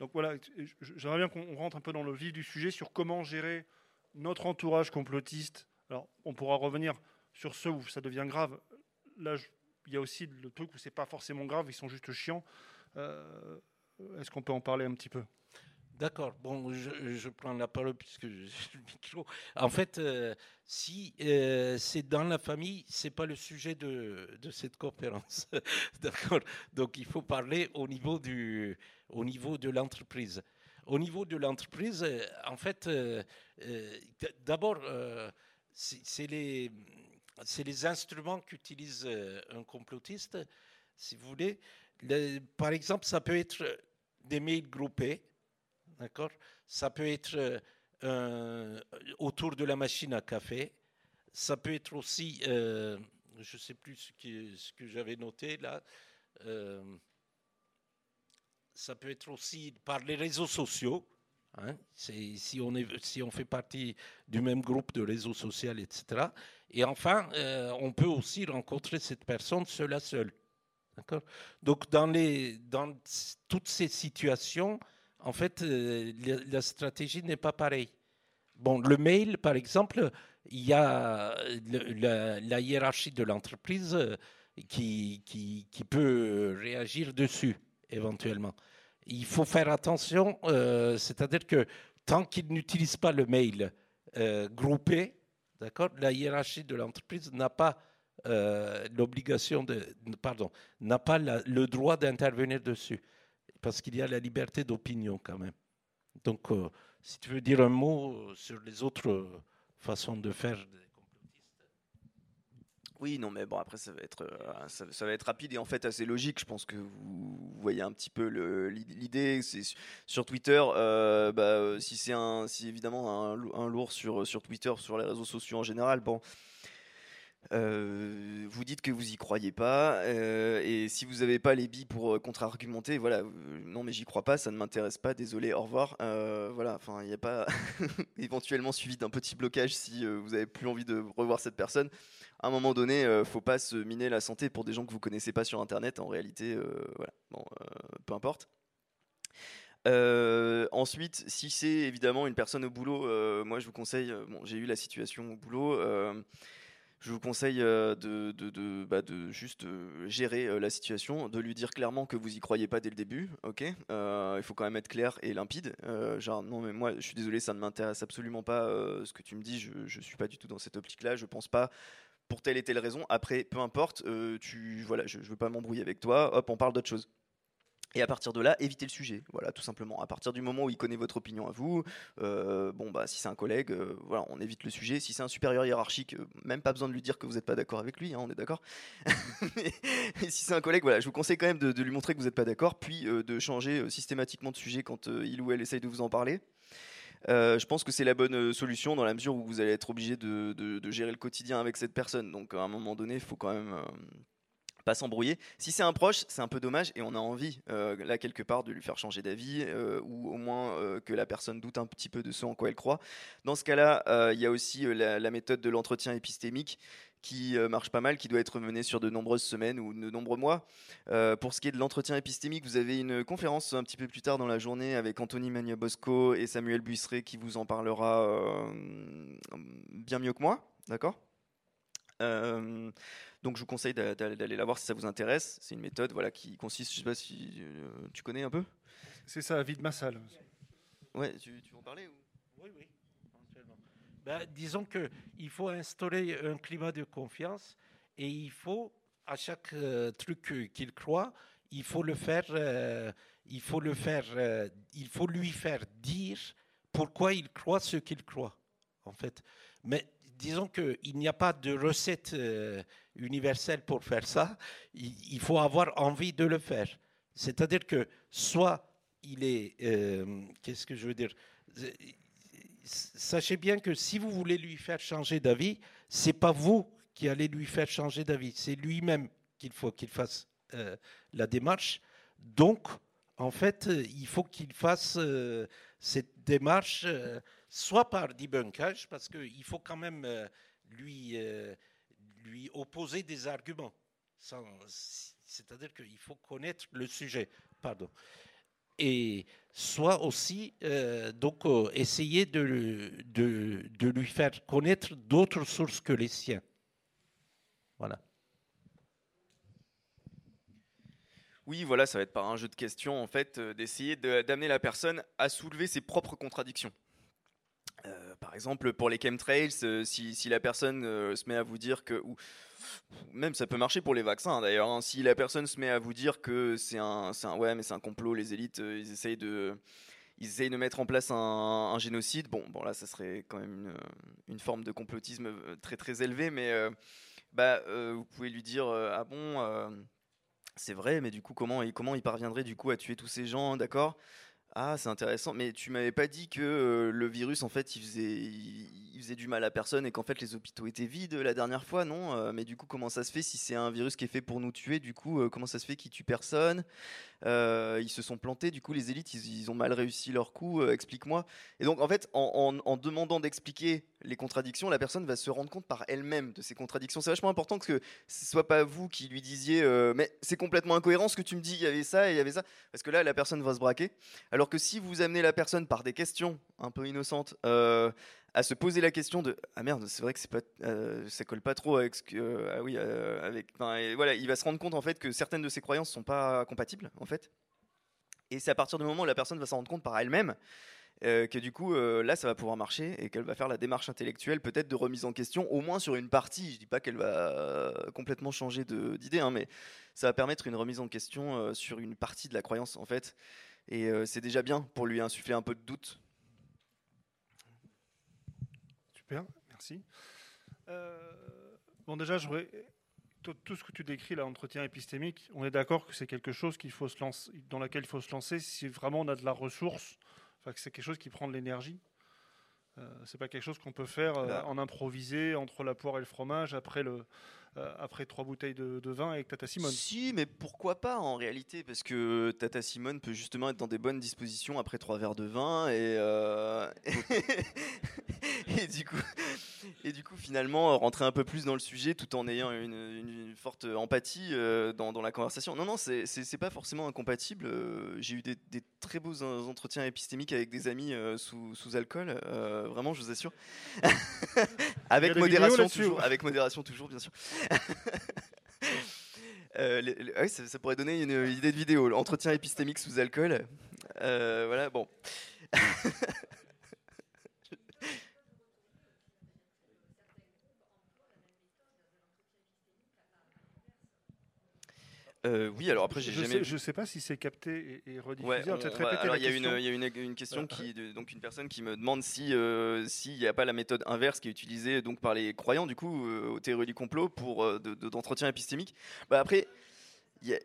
Donc voilà, j'aimerais bien qu'on rentre un peu dans le vif du sujet sur comment gérer notre entourage complotiste. Alors, on pourra revenir sur ceux où ça devient grave là, il y a aussi le truc où c'est pas forcément grave, ils sont juste chiants. Euh, est-ce qu'on peut en parler un petit peu? D'accord. Bon, je, prends la parole puisque j'ai le micro. En fait, euh, si euh, c'est dans la famille, c'est pas le sujet de, de cette conférence. [LAUGHS] D'accord. Donc, il faut parler au niveau du, au niveau de l'entreprise. Au niveau de l'entreprise, en fait, d'abord, c'est les c'est les instruments qu'utilise euh, un complotiste, si vous voulez. par exemple, ça peut être des mails groupés, d'accord? Ça peut être euh, autour de la machine à café. Ça peut être aussi, euh, je ne sais plus ce, que j'avais noté là. ça peut être aussi par les réseaux sociaux. Hein, si, on est, si on fait partie du même groupe de réseaux sociaux, etc. Et enfin, euh, on peut aussi rencontrer cette personne seule à seule. Donc, dans, les, dans toutes ces situations, en fait, euh, la, stratégie n'est pas pareille. Bon, le mail, par exemple, il y a la, hiérarchie de l'entreprise euh, qui, qui, peut réagir dessus, éventuellement. Il faut faire attention, c'est-à-dire que tant qu'ils n'utilisent pas le mail groupé, D'accord La hiérarchie de l'entreprise n'a pas euh, l'obligation de, pardon, n'a pas le droit d'intervenir dessus, parce qu'il y a la liberté d'opinion quand même. Donc, euh, si tu veux dire un mot sur les autres façons de faire oui, non, mais bon, après, ça va, être, euh, ça, va être rapide et en fait assez logique. Je pense que vous, voyez un petit peu l'idée. C'est sur Twitter, euh, bah, si c'est un, si évidemment un, lourd sur, sur Twitter, sur les réseaux sociaux en général, bon. Euh, vous dites que vous y croyez pas, et si vous n'avez pas les billes pour contre-argumenter, voilà, non mais j'y crois pas, ça ne m'intéresse pas, désolé, au revoir. voilà, enfin, il n'y a pas [LAUGHS] éventuellement suivi d'un petit blocage si vous avez plus envie de revoir cette personne à un moment donné, ne euh, faut pas se miner la santé pour des gens que vous connaissez pas sur Internet. En réalité, euh, voilà, bon, euh, peu importe. ensuite, si c'est évidemment une personne au boulot, moi je vous conseille, bon, j'ai eu la situation au boulot, je vous conseille bah, de, juste gérer la situation, de lui dire clairement que vous y croyez pas dès le début, ok Il faut quand même être clair et limpide. genre, non, mais moi je suis désolé, ça ne m'intéresse absolument pas ce que tu me dis, je, je suis pas du tout dans cette optique-là, je pense pas pour telle et telle raison. Après, peu importe, euh, tu, voilà, je ne veux pas m'embrouiller avec toi, hop, on parle d'autre chose. Et à partir de là, évitez le sujet. Voilà, tout simplement. À partir du moment où il connaît votre opinion à vous, euh, bon bah si c'est un collègue, euh, voilà, on évite le sujet. Si c'est un supérieur hiérarchique, même pas besoin de lui dire que vous n'êtes pas d'accord avec lui, hein, on est d'accord. [LAUGHS] et si c'est un collègue, voilà, je vous conseille quand même de, de lui montrer que vous n'êtes pas d'accord, puis de changer systématiquement de sujet quand il ou elle essaye de vous en parler. Euh, je pense que c'est la bonne euh, solution dans la mesure où vous allez être obligé de, gérer le quotidien avec cette personne. Donc à un moment donné, il faut quand même euh, pas s'embrouiller. Si c'est un proche, c'est un peu dommage et on a envie, là quelque part, de lui faire changer d'avis ou au moins que la personne doute un petit peu de ce en quoi elle croit. Dans ce cas-là, il y a aussi la, méthode de l'entretien épistémique qui euh, marche pas mal, qui doit être mené sur de nombreuses semaines ou de nombreux mois. Euh, pour ce qui est de l'entretien épistémique, vous avez une conférence un petit peu plus tard dans la journée avec Anthony Magna-Bosco et Samuel Buisseret qui vous en parlera euh, bien mieux que moi, d'accord? Donc je vous conseille d'aller la voir si ça vous intéresse. C'est une méthode voilà, qui consiste, je sais pas si euh, tu connais un peu? C'est ça, vide ma salle. Ouais, tu, tu veux en parler Oui, oui. Ben, disons qu'il faut instaurer un climat de confiance et il faut, à chaque euh, truc qu'il croit, il faut le faire, euh, il faut le faire, il faut lui faire dire pourquoi il croit ce qu'il croit, en fait. Mais disons qu'il n'y a pas de recette euh, universelle pour faire ça. Il, faut avoir envie de le faire. C'est-à-dire que soit il est, euh, qu'est-ce que je veux dire? Sachez bien que si vous voulez lui faire changer d'avis, c'est pas vous qui allez lui faire changer d'avis, c'est lui-même qu'il faut qu'il fasse euh, la démarche. Donc, en fait, il faut qu'il fasse cette démarche soit par debunkage, parce qu'il faut quand même euh, lui, euh, lui opposer des arguments. C'est-à-dire qu'il faut connaître le sujet. Pardon. Et soit aussi euh, donc essayer de, de, lui faire connaître d'autres sources que les siens. Voilà. Oui, voilà, ça va être par un jeu de questions, en fait, d'essayer d'amener la personne à soulever ses propres contradictions. Euh, par exemple, pour les chemtrails, euh, si, si, la personne euh, se met à vous dire que, ou même ça peut marcher pour les vaccins d'ailleurs, hein, si la personne se met à vous dire que c'est un, un, ouais, mais c'est un complot, les élites, ils essayent de, ils essayent de mettre en place un, génocide. Bon, bon là, ça serait quand même une, forme de complotisme très très élevé, mais bah, vous pouvez lui dire, ah bon, c'est vrai, mais du coup, comment, comment il parviendrait du coup à tuer tous ces gens, d'accord? Ah, c'est intéressant. Mais tu m'avais pas dit que euh, le virus, en fait, il faisait, du mal à personne et qu'en fait, les hôpitaux étaient vides la dernière fois, non euh, Mais du coup, comment ça se fait si c'est un virus qui est fait pour nous tuer Du coup, euh, comment ça se fait qu'il tue personne? Ils se sont plantés. Du coup, les élites, ils, ont mal réussi leur coup. Explique-moi. Et donc, en fait, en, demandant d'expliquer les contradictions, la personne va se rendre compte par elle-même de ces contradictions. C'est vachement important que ce soit pas vous qui lui disiez, mais c'est complètement incohérent ce que tu me dis. Il y avait ça et il y avait ça, parce que là, la personne va se braquer. Alors que si vous amenez la personne par des questions un peu innocentes euh, à se poser la question de ah merde c'est vrai que c'est pas euh, ça colle pas trop avec ce que euh, ah oui avec voilà il va se rendre compte en fait que certaines de ses croyances sont pas compatibles en fait et c'est à partir du moment où la personne va s'en rendre compte par elle-même que du coup là ça va pouvoir marcher et qu'elle va faire la démarche intellectuelle peut-être de remise en question au moins sur une partie je dis pas qu'elle va complètement changer d'idée hein, mais ça va permettre une remise en question sur une partie de la croyance en fait et euh, c'est déjà bien pour lui insuffler un peu de doute. Super, merci. Euh, bon, déjà, tout, ce que tu décris, l'entretien épistémique, on est d'accord que c'est quelque chose qu'il faut se lancer, dans laquelle il faut se lancer si vraiment on a de la ressource, que c'est quelque chose qui prend de l'énergie. Euh, c'est pas quelque chose qu'on peut faire euh, en improvisé entre la poire et le fromage après le, euh, après trois bouteilles de, vin avec Tata Simone. Si, mais pourquoi pas en réalité Parce que Tata Simone peut justement être dans des bonnes dispositions après trois verres de vin et, euh, [LAUGHS] et du coup, et du coup finalement rentrer un peu plus dans le sujet tout en ayant une, forte empathie euh, dans, dans, la conversation. Non, non, c'est pas forcément incompatible. J'ai eu des, très beaux entretiens épistémiques avec des amis sous, sous, alcool. vraiment, je vous assure. [LAUGHS] avec modération toujours. Avec modération toujours, bien sûr. [LAUGHS] Euh, ah ça, pourrait donner une idée de vidéo. Entretien épistémique sous alcool. Euh, voilà, bon. [LAUGHS] Euh, oui, alors après, j'ai je jamais. Sais, je sais pas si c'est capté et, rediffusé. alors, il y a une, il y a une, une question qui, donc une personne qui me demande si euh, s'il n'y a pas la méthode inverse qui est utilisée donc par les croyants du coup euh, aux théories du complot pour d'entretien épistémique. Bah après, il y a,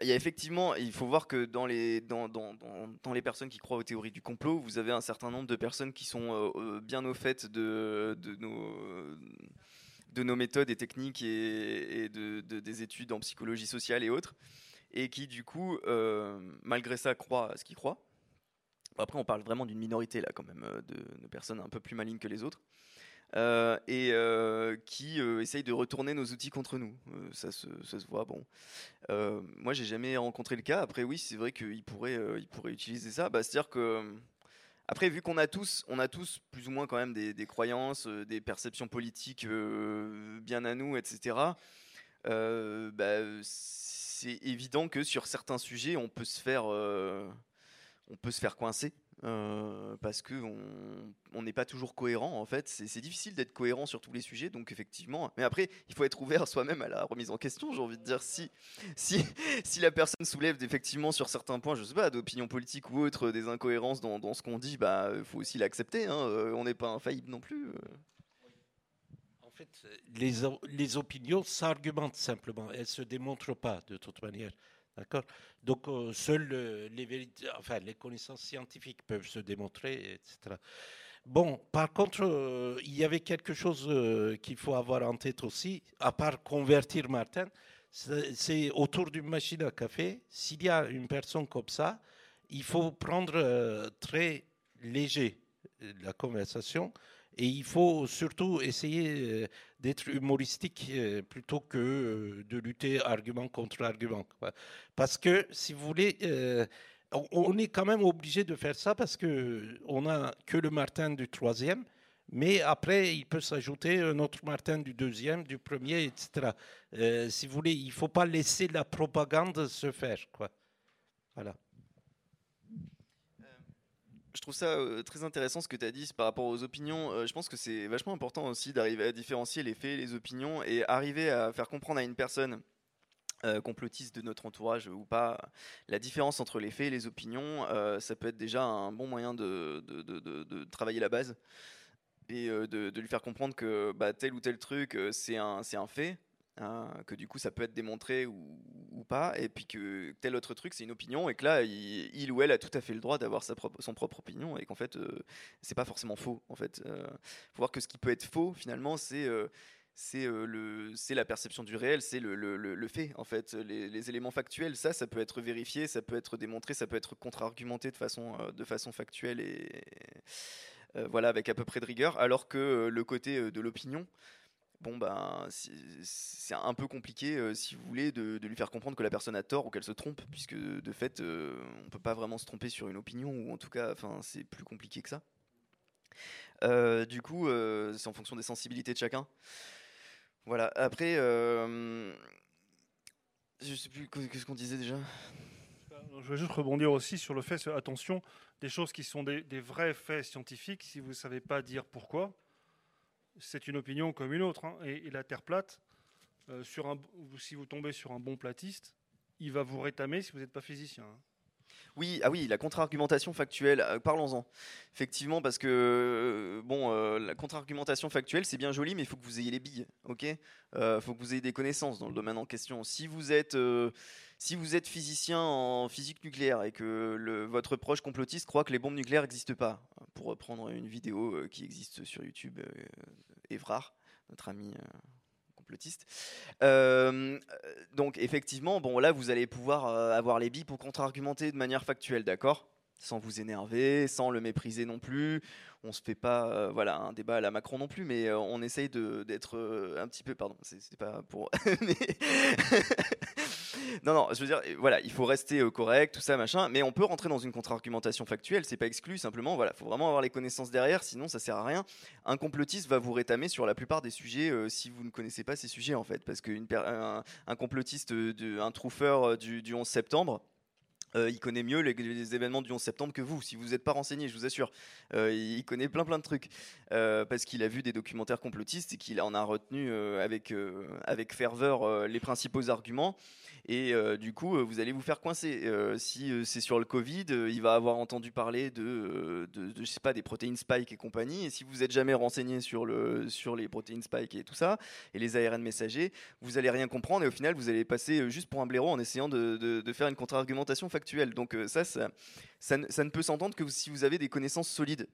il y a effectivement, il faut voir que dans les, dans, dans, dans, les personnes qui croient aux théories du complot, vous avez un certain nombre de personnes qui sont bien au fait de, de nos de nos méthodes et techniques et, de, des études en psychologie sociale et autres, et qui du coup, euh, malgré ça, croient à ce qu'ils croient. Après, on parle vraiment d'une minorité là, quand même, euh, de, personnes un peu plus malignes que les autres. Euh, et qui essayent de retourner nos outils contre nous. ça, se, ça, se, voit. Bon, moi, j'ai jamais rencontré le cas. Après, oui, c'est vrai qu'ils pourraient, ils pourraient utiliser ça. Bah, C'est-à-dire que après, vu qu'on a tous, on a tous plus ou moins quand même des, croyances, euh, des perceptions politiques euh, bien à nous, etc. bah, c'est évident que sur certains sujets, on peut se faire, on peut se faire coincer. Euh, parce que on n'est pas toujours cohérent en fait. C'est difficile d'être cohérent sur tous les sujets, donc effectivement. Mais après, il faut être ouvert soi-même à la remise en question. J'ai envie de dire si si [LAUGHS] si la personne soulève effectivement sur certains points, je sais pas, d'opinion politique ou autre, des incohérences dans, ce qu'on dit, bah faut aussi l'accepter. Hein. Euh, on n'est pas infaillible non plus. En fait, les, les opinions s'argumentent simplement. Elles se démontrent pas de toute manière. D'accord Donc, euh, seules euh, les, connaissances scientifiques peuvent se démontrer, etc. Bon, par contre, euh, il y avait quelque chose qu'il faut avoir en tête aussi, à part convertir Martin, c'est autour d'une machine à café. S'il y a une personne comme ça, il faut prendre très léger la conversation et il faut surtout essayer d'être humoristique euh, plutôt que euh, de lutter argument contre argument. Parce que, si vous voulez, euh, on est quand même obligé de faire ça parce qu'on n'a que le Martin du troisième, mais après, il peut s'ajouter un autre Martin du deuxième, du premier, etc. si vous voulez, il ne faut pas laisser la propagande se faire. Voilà je trouve ça euh, très intéressant ce que tu as dit par rapport aux opinions. Euh, je pense que c'est vachement important aussi d'arriver à différencier les faits les opinions et arriver à faire comprendre à une personne euh, complotiste de notre entourage ou pas la différence entre les faits et les opinions. ça peut être déjà un bon moyen de, de, travailler la base et de, lui faire comprendre que bah, tel ou tel truc, c'est un, un fait Hein, que du coup ça peut être démontré ou, pas, et puis que tel autre truc c'est une opinion, et que là il, ou elle a tout à fait le droit d'avoir propre, son propre opinion, et qu'en fait euh, c'est pas forcément faux. En fait, euh, voir que ce qui peut être faux finalement c'est euh, c'est le c'est la perception du réel, c'est le, le, le, fait en fait, les, éléments factuels, ça ça peut être vérifié, ça peut être démontré, ça peut être contre-argumenté de façon de façon factuelle et voilà avec à peu près de rigueur, alors que le côté de l'opinion bon ben c'est un peu compliqué euh, si vous voulez de, lui faire comprendre que la personne a tort ou qu'elle se trompe puisque de fait euh, on peut pas vraiment se tromper sur une opinion ou en tout cas enfin c'est plus compliqué que ça. Euh, du coup c'est en fonction des sensibilités de chacun. Voilà. Après je sais plus qu'est-ce qu'on disait déjà? Je veux juste rebondir aussi sur le fait, attention, des choses qui sont des, des vrais faits scientifiques, si vous ne savez pas dire pourquoi, c'est une opinion comme une autre. Hein. Et, la Terre plate, euh, sur un, si vous tombez sur un bon platiste, il va vous rétamer si vous n'êtes pas physicien. Hein. Oui, ah oui, la contre-argumentation factuelle, euh, parlons-en. Effectivement, parce que euh, bon, la contre-argumentation factuelle, c'est bien joli, mais il faut que vous ayez les billes, ok? Il faut que vous ayez des connaissances dans le domaine en question. Si vous êtes, si vous êtes physicien en physique nucléaire et que votre proche complotiste croit que les bombes nucléaires n'existent pas, pour reprendre une vidéo euh, qui existe sur YouTube, euh, Evrard, notre ami euh, donc effectivement, bon là vous allez pouvoir avoir les billes pour contre-argumenter de manière factuelle, d'accord? Sans vous énerver, sans le mépriser non plus. On se fait pas, voilà, un débat à la Macron non plus, mais on essaye d'être un petit peu, pardon, c'était pas pour, [LAUGHS] [LAUGHS] non, non, je veux dire, voilà, il faut rester euh, correct, tout ça, machin, mais on peut rentrer dans une contre-argumentation factuelle, c'est pas exclu, simplement, voilà, faut vraiment avoir les connaissances derrière, sinon ça sert à rien. Un complotiste va vous rétamer sur la plupart des sujets euh, si vous ne connaissez pas ces sujets, en fait, parce qu'un un complotiste, un truffeur euh, du, du 11 septembre, il connaît mieux les, événements du 11 septembre que vous, si vous n'êtes pas renseigné, je vous assure. il connaît plein plein de trucs, parce qu'il a vu des documentaires complotistes et qu'il en a retenu avec, avec ferveur les principaux arguments. Et euh, du coup, euh, vous allez vous faire coincer. Euh, si c'est sur le Covid, il va avoir entendu parler de, je sais pas, des protéines spike et compagnie. Et si vous n'êtes jamais renseigné sur, le, sur les protéines spike et tout ça, et les ARN messagers, vous allez rien comprendre. Et au final, vous allez passer juste pour un blaireau en essayant de, de faire une contre-argumentation factuelle. Donc ça, ça, ça, ne peut s'entendre que si vous avez des connaissances solides.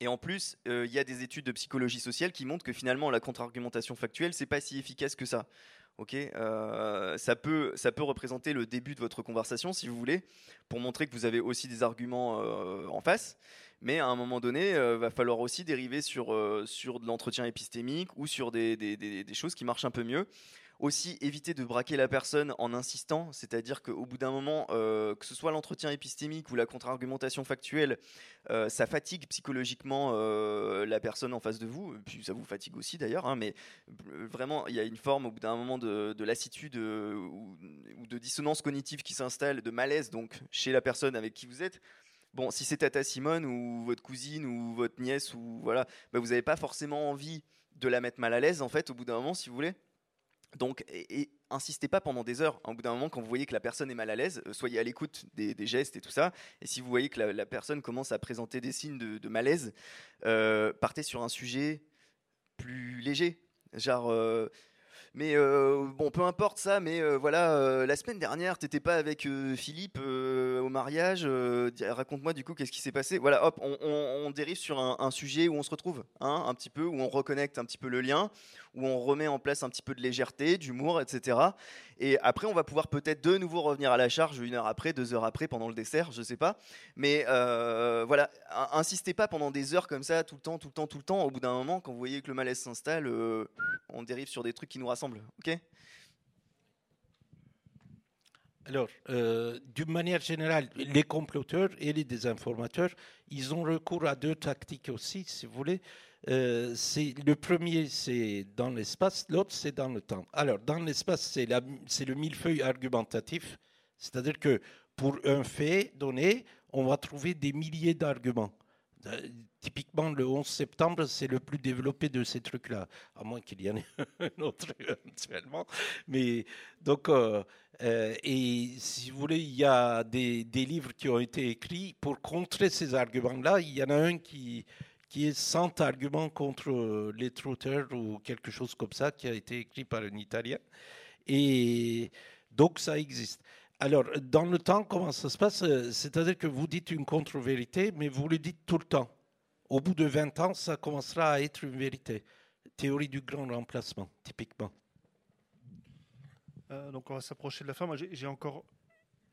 Et en plus, il y a des études de psychologie sociale qui montrent que finalement la contre-argumentation factuelle, c'est pas si efficace que ça. Ok, euh, ça peut ça peut représenter le début de votre conversation si vous voulez, pour montrer que vous avez aussi des arguments euh, en face. Mais à un moment donné, il euh, va falloir aussi dériver sur sur de l'entretien épistémique ou sur des, des, des, choses qui marchent un peu mieux Aussi, éviter de braquer la personne en insistant, c'est-à-dire qu'au bout d'un moment, euh, que ce soit l'entretien épistémique ou la contre-argumentation factuelle, euh, ça fatigue psychologiquement euh, la personne en face de vous, puis ça vous fatigue aussi d'ailleurs, hein, mais vraiment, il y a une forme au bout d'un moment de, lassitude ou, de dissonance cognitive qui s'installe, de malaise donc chez la personne avec qui vous êtes. Bon, si c'est Tata Simone ou votre cousine ou votre nièce ou voilà, bah, vous n'avez pas forcément envie de la mettre mal à l'aise en fait au bout d'un moment si vous voulez. Donc, insistez pas pendant des heures. Au bout d'un moment, quand vous voyez que la personne est mal à l'aise, euh, soyez à l'écoute des, gestes et tout ça. Et si vous voyez que la, personne commence à présenter des signes de, malaise, euh, partez sur un sujet plus léger. Genre, euh, mais bon, peu importe ça, mais voilà, la semaine dernière, t'étais pas avec Philippe au mariage. Raconte-moi du coup qu'est-ce qui s'est passé. Voilà, hop, on, dérive sur un, un, sujet où on se retrouve, hein, un petit peu, où on reconnecte un petit peu le lien où on remet en place un petit peu de légèreté, d'humour, etc. Et après, on va pouvoir peut-être de nouveau revenir à la charge une heure après, deux heures après, pendant le dessert, je sais pas. Mais euh, voilà, insistez pas pendant des heures comme ça, tout le temps, tout le temps, tout le temps. Au bout d'un moment, quand vous voyez que le malaise s'installe, euh, on dérive sur des trucs qui nous rassemblent. Ok? Alors, euh, d'une manière générale, les comploteurs et les désinformateurs, ils ont recours à deux tactiques aussi, si vous voulez. Euh, le premier, c'est dans l'espace, l'autre, c'est dans le temps. Alors, dans l'espace, c'est, le millefeuille argumentatif, c'est-à-dire que pour un fait donné, on va trouver des milliers d'arguments. Euh, typiquement, le 11 septembre, c'est le plus développé de ces trucs-là, à moins qu'il y en ait [LAUGHS] un autre éventuellement. Mais donc, euh, et si vous voulez, il y a des, livres qui ont été écrits pour contrer ces arguments-là. Il y en a un qui, qui est sans argument contre euh, les trotters ou quelque chose comme ça, qui a été écrit par un Italien. Et donc ça existe. Alors, dans le temps, comment ça se passe? Euh, C'est-à-dire que vous dites une contre-vérité, mais vous le dites tout le temps. Au bout de 20 ans, ça commencera à être une vérité. Théorie du grand remplacement, typiquement. Euh, donc, on va s'approcher de la fin. J'ai encore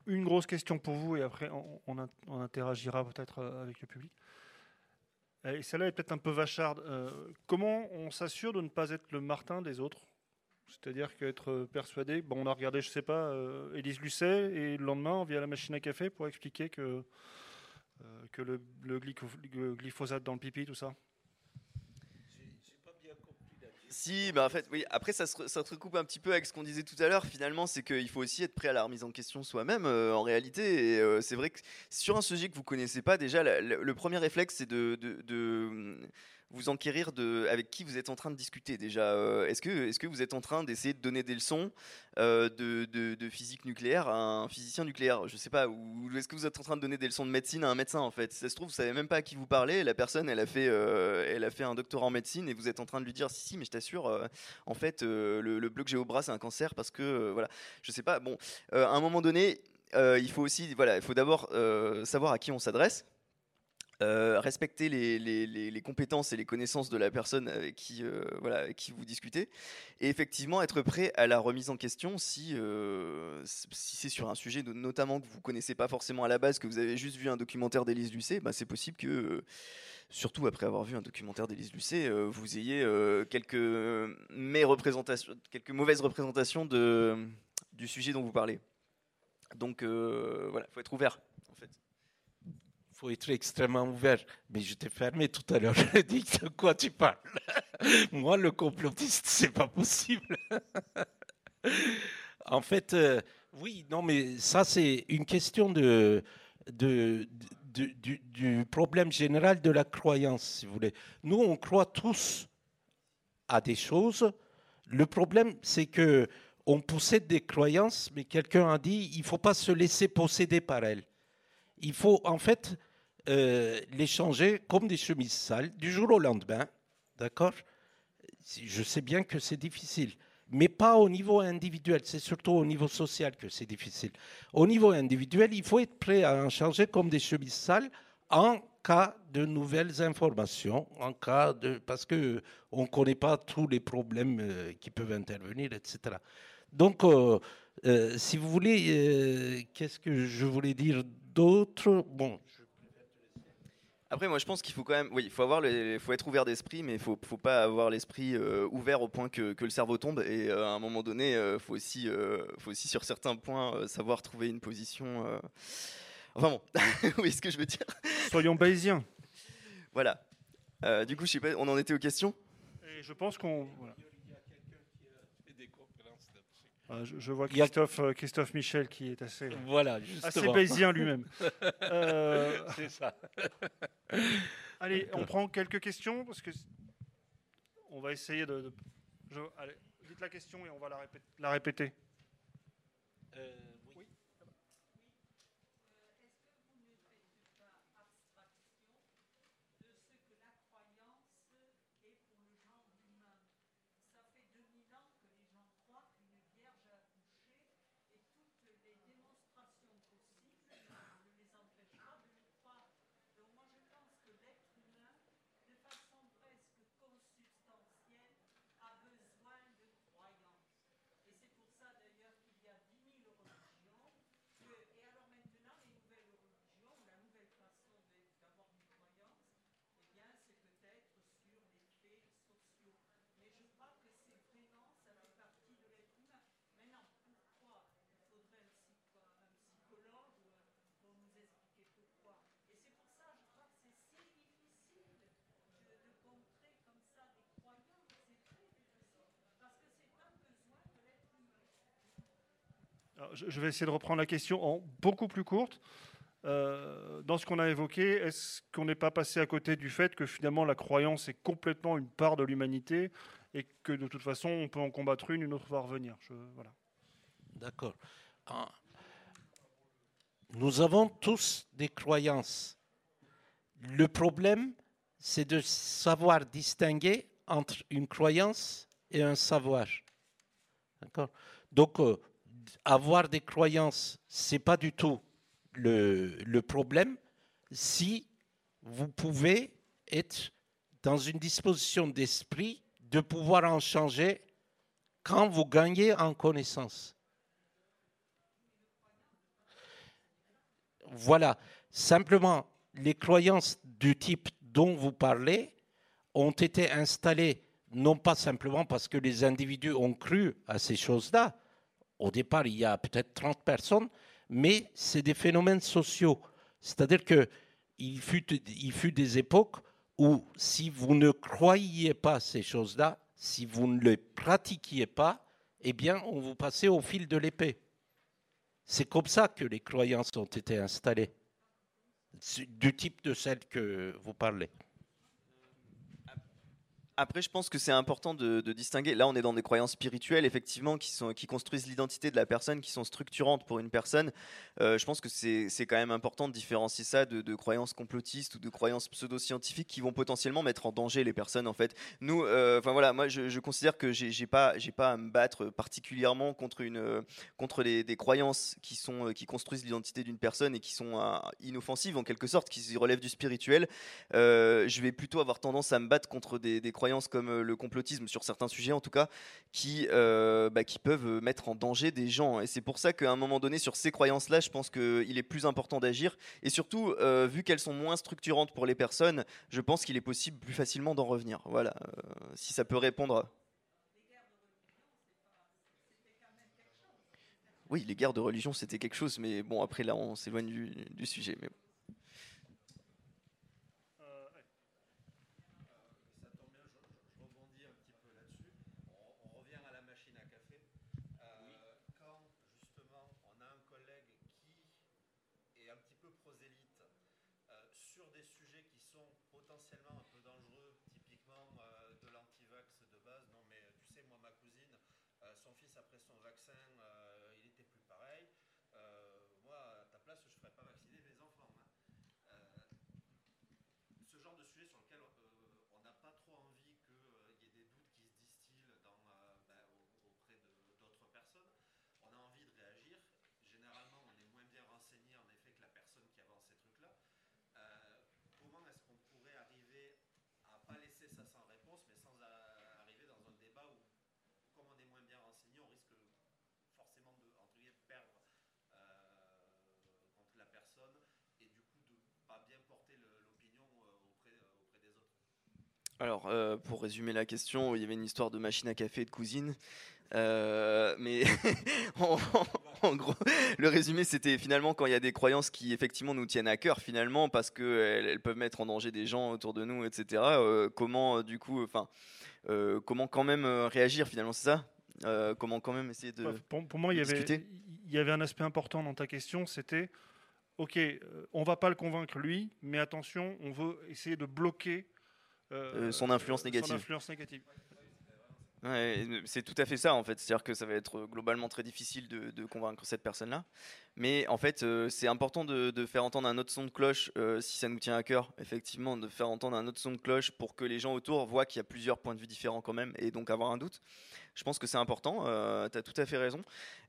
une grosse question pour vous et après, on interagira peut-être avec le public. Et celle-là est peut-être un peu vacharde. Euh, comment on s'assure de ne pas être le Martin des autres? C'est-à-dire qu'être persuadé, bon, on a regardé, je sais pas, euh, Élise Lucet, et le lendemain, on vient à la machine à café pour expliquer que, euh, que le, glyphosate dans le pipi, tout ça si, bah en fait, oui. Après, ça se, recoupe un petit peu avec ce qu'on disait tout à l'heure. Finalement, c'est qu'il faut aussi être prêt à la remise en question soi-même, euh, en réalité. Et euh, c'est vrai que sur un sujet que vous connaissez pas, déjà, le premier réflexe, c'est de vous enquérir de avec qui vous êtes en train de discuter déjà. Euh, est-ce que, est que vous êtes en train d'essayer de donner des leçons euh, de, de, physique nucléaire à un physicien nucléaire? Je sais pas. Ou est-ce que vous êtes en train de donner des leçons de médecine à un médecin en fait? Ça se trouve, vous savez même pas à qui vous parlez. La personne, elle a fait, euh, elle a fait un doctorat en médecine et vous êtes en train de lui dire si si, mais je t'assure, en fait, le, le bleu que j'ai au bras, c'est un cancer parce que voilà. Je sais pas. Bon, à un moment donné. il faut aussi, voilà, il faut d'abord savoir à qui on s'adresse, euh, respecter les, compétences et les connaissances de la personne avec qui, euh, voilà, qui vous discutez, et effectivement être prêt à la remise en question si, euh, c'est sur un sujet notamment que vous connaissez pas forcément à la base, que vous avez juste vu un documentaire d'Élise Lucet, bah, c'est possible que, surtout après avoir vu un documentaire d'Élise Lucet, vous ayez quelques, mauvaises représentations de, du sujet dont vous parlez. Donc voilà, il faut être ouvert faut être extrêmement ouvert. Mais je t'ai fermé tout à l'heure. [LAUGHS] Je dit de quoi tu parles? [LAUGHS] Moi, le complotiste, c'est pas possible. [LAUGHS] en fait, euh, oui, non, mais ça, c'est une question de, de, du, du, problème général de la croyance, si vous voulez. Nous, on croit tous à des choses. Le problème, c'est que on possède des croyances, mais quelqu'un a dit il faut pas se laisser posséder par elles. Il faut en fait euh, les changer comme des chemises sales du jour au lendemain. D'accord? Je sais bien que c'est difficile, mais pas au niveau individuel. C'est surtout au niveau social que c'est difficile. Au niveau individuel, il faut être prêt à en changer comme des chemises sales en cas de nouvelles informations, en cas de parce que on connaît pas tous les problèmes euh, qui peuvent intervenir, etc. Donc, euh, si vous voulez, qu'est-ce que je voulais dire d'autre? Bon, Après, moi, je pense qu'il faut quand même, oui, il faut avoir, les, faut être ouvert d'esprit, mais il faut, faut pas avoir l'esprit euh, ouvert au point que, que, le cerveau tombe. Et euh, à un moment donné, il faut aussi, faut aussi sur certains points savoir trouver une position. Enfin bon, [LAUGHS] oui, ce que je veux dire? Soyons bayésiens. Voilà. du coup, je sais pas, on en était aux questions? Et je pense qu'on. Voilà. Ah, je, vois Christophe, euh, Christophe Michel qui est assez, voilà, assez baisien lui-même. [LAUGHS] Euh, C'est ça. [LAUGHS] allez, on prend quelques questions parce que on va essayer de. allez, dites la question et on va la répéter. La répéter. Euh, je vais essayer de reprendre la question en beaucoup plus courte. Euh, dans ce qu'on a évoqué, est-ce qu'on n'est pas passé à côté du fait que finalement la croyance est complètement une part de l'humanité et que de toute façon on peut en combattre une, une autre va revenir? Voilà. D'accord. Ah. Nous avons tous des croyances. Le problème, c'est de savoir distinguer entre une croyance et un savoir. D'accord? Donc, euh, avoir des croyances, ce n'est pas du tout le, le, problème si vous pouvez être dans une disposition d'esprit de pouvoir en changer quand vous gagnez en connaissance. Voilà, simplement, les croyances du type dont vous parlez ont été installées non pas simplement parce que les individus ont cru à ces choses-là, au départ, il y a peut-être 30 personnes, mais c'est des phénomènes sociaux. C'est-à-dire qu'il fut, il fut des époques où si vous ne croyiez pas ces choses-là, si vous ne les pratiquiez pas, eh bien, on vous passait au fil de l'épée. C'est comme ça que les croyances ont été installées, du type de celles que vous parlez. Après, je pense que c'est important de, distinguer. Là, on est dans des croyances spirituelles, effectivement, qui, sont, qui construisent l'identité de la personne, qui sont structurantes pour une personne. Euh, je pense que c'est quand même important de différencier ça de, croyances complotistes ou de croyances pseudo-scientifiques qui vont potentiellement mettre en danger les personnes, en fait. Nous, euh, enfin voilà, moi, je, considère que j'ai pas, pas à me battre particulièrement contre une, contre des croyances qui sont, qui construisent l'identité d'une personne et qui sont euh, inoffensives en quelque sorte, qui relèvent du spirituel. je vais plutôt avoir tendance à me battre contre des croyances comme euh, le complotisme sur certains sujets en tout cas, qui, euh, bah, peuvent mettre en danger des gens. Et c'est pour ça qu'à un moment donné, sur ces croyances-là, je pense qu'il est plus important d'agir. Et surtout, euh, vu qu'elles sont moins structurantes pour les personnes, je pense qu'il est possible plus facilement d'en revenir. Voilà, si ça peut répondre. Oui, les guerres de religion, c'était quelque chose, mais bon, après là, on s'éloigne du, du, sujet. Mais... et du coup de pas bien porter l'opinion Alors, euh, pour résumer la question, il y avait une histoire de machine à café et de cousine. Euh, mais [LAUGHS] en, en gros, le résumé, c'était finalement quand il y a des croyances qui effectivement nous tiennent à cœur, finalement, parce qu'elles elles peuvent mettre en danger des gens autour de nous, etc. euh, comment, du coup, enfin, euh, comment quand même réagir finalement, c'est ça? Euh, Comment quand même essayer de. Ouais, Pour, pour moi, il y, avait, discuter? il y avait un aspect important dans ta question, c'était, OK, euh, on va pas le convaincre lui, mais attention, on veut essayer de bloquer euh, Euh, son influence négative. Son influence négative. Ouais, c'est tout à fait ça en fait. C'est-à-dire que ça va être globalement très difficile de, de convaincre cette personne-là. Mais en fait, euh, c'est important de, de faire entendre un autre son de cloche euh, si ça nous tient à cœur. Effectivement, de faire entendre un autre son de cloche pour que les gens autour voient qu'il y a plusieurs points de vue différents quand même et donc avoir un doute. Je pense que c'est important. tu as tout à fait raison.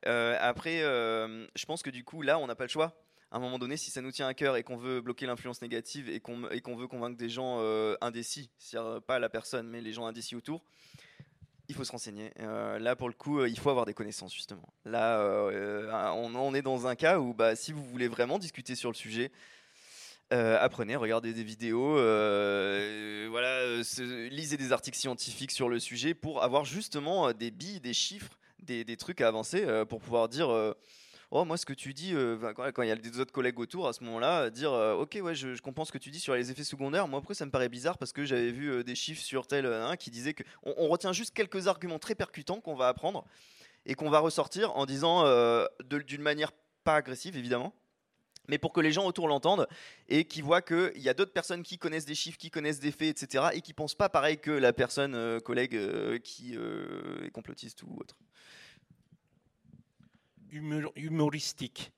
Euh, après, euh, je pense que du coup, là, on n'a pas le choix. À un moment donné, si ça nous tient à cœur et qu'on veut bloquer l'influence négative et qu'on veut convaincre des gens euh, indécis, c'est-à-dire pas la personne, mais les gens indécis autour, il faut se renseigner. Euh, là, pour le coup, euh, il faut avoir des connaissances, justement. Là, euh, on, est dans un cas où, bah, si vous voulez vraiment discuter sur le sujet, euh, apprenez, regardez des vidéos, euh, voilà, euh, se- lisez des articles scientifiques sur le sujet pour avoir justement euh, des billes, des chiffres, des, trucs à avancer euh, pour pouvoir dire. Oh, moi, ce que tu dis, euh, bah, quand il y a des autres collègues autour, à ce moment-là, euh, dire euh, Ok, ouais, je, je comprends ce que tu dis sur les effets secondaires. Moi, après, ça me paraît bizarre parce que j'avais vu des chiffres sur tel un qui disaient que. On, retient juste quelques arguments très percutants qu'on va apprendre et qu'on va ressortir en disant d'une manière pas agressive, évidemment, mais pour que les gens autour l'entendent et qu'ils voient qu'il y a d'autres personnes qui connaissent des chiffres, qui connaissent des faits, etc., et qui pensent pas pareil que la personne, collègue, qui est complotiste ou autre. Humor- humoristique.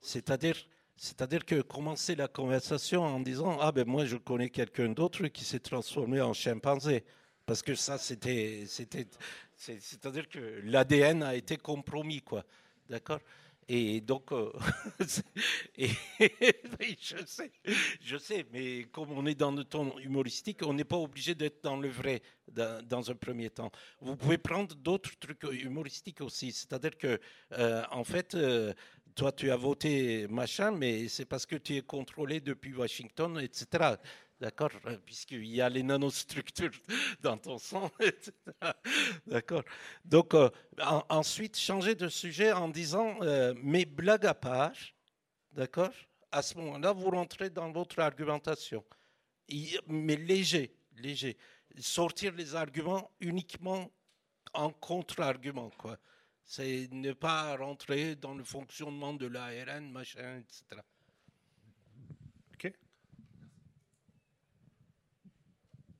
C'est-à-dire, c'est-à-dire que commencer la conversation en disant ah ben moi je connais quelqu'un d'autre qui s'est transformé en chimpanzé parce que ça c'était c'était c'est- c'est-à-dire que l'ADN a été compromis quoi, d'accord? Et donc, euh, [LAUGHS] [LAUGHS] je sais, je sais, mais comme on est dans le ton humoristique, on n'est pas obligé d'être dans le vrai dans, dans un premier temps. Vous pouvez prendre d'autres trucs humoristiques aussi, c'est-à-dire que euh, en fait, euh, toi, tu as voté machin, mais c'est parce que tu es contrôlé depuis Washington, etc. D'accord? Puisqu'il y a les nanostructures [LAUGHS] dans ton sang, [LAUGHS] etc. D'accord Donc, euh, en- ensuite, changer de sujet en disant, euh, mais blague à part, d'accord? À ce moment-là, vous rentrez dans votre argumentation. Mais léger, léger. Sortir les arguments uniquement en contre-argument, quoi. C'est ne pas rentrer dans le fonctionnement de l'ARN, machin, etc.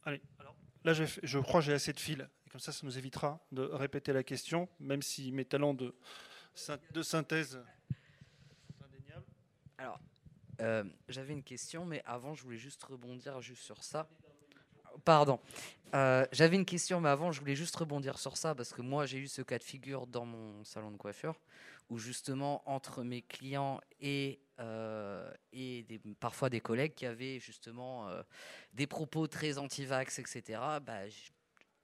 Allez, alors là, je, crois que j'ai assez de fil. Comme ça, ça nous évitera de répéter la question, même si mes talents de synthèse sont indéniables. Alors, euh, j'avais une question, mais avant, je voulais juste rebondir juste sur ça. Pardon. Euh, j'avais une question, mais avant, je voulais juste rebondir sur ça parce que moi, j'ai eu ce cas de figure dans mon salon de coiffure où justement, entre mes clients et, euh, et parfois des collègues qui avaient justement euh, des propos très anti-vax, etc., bah,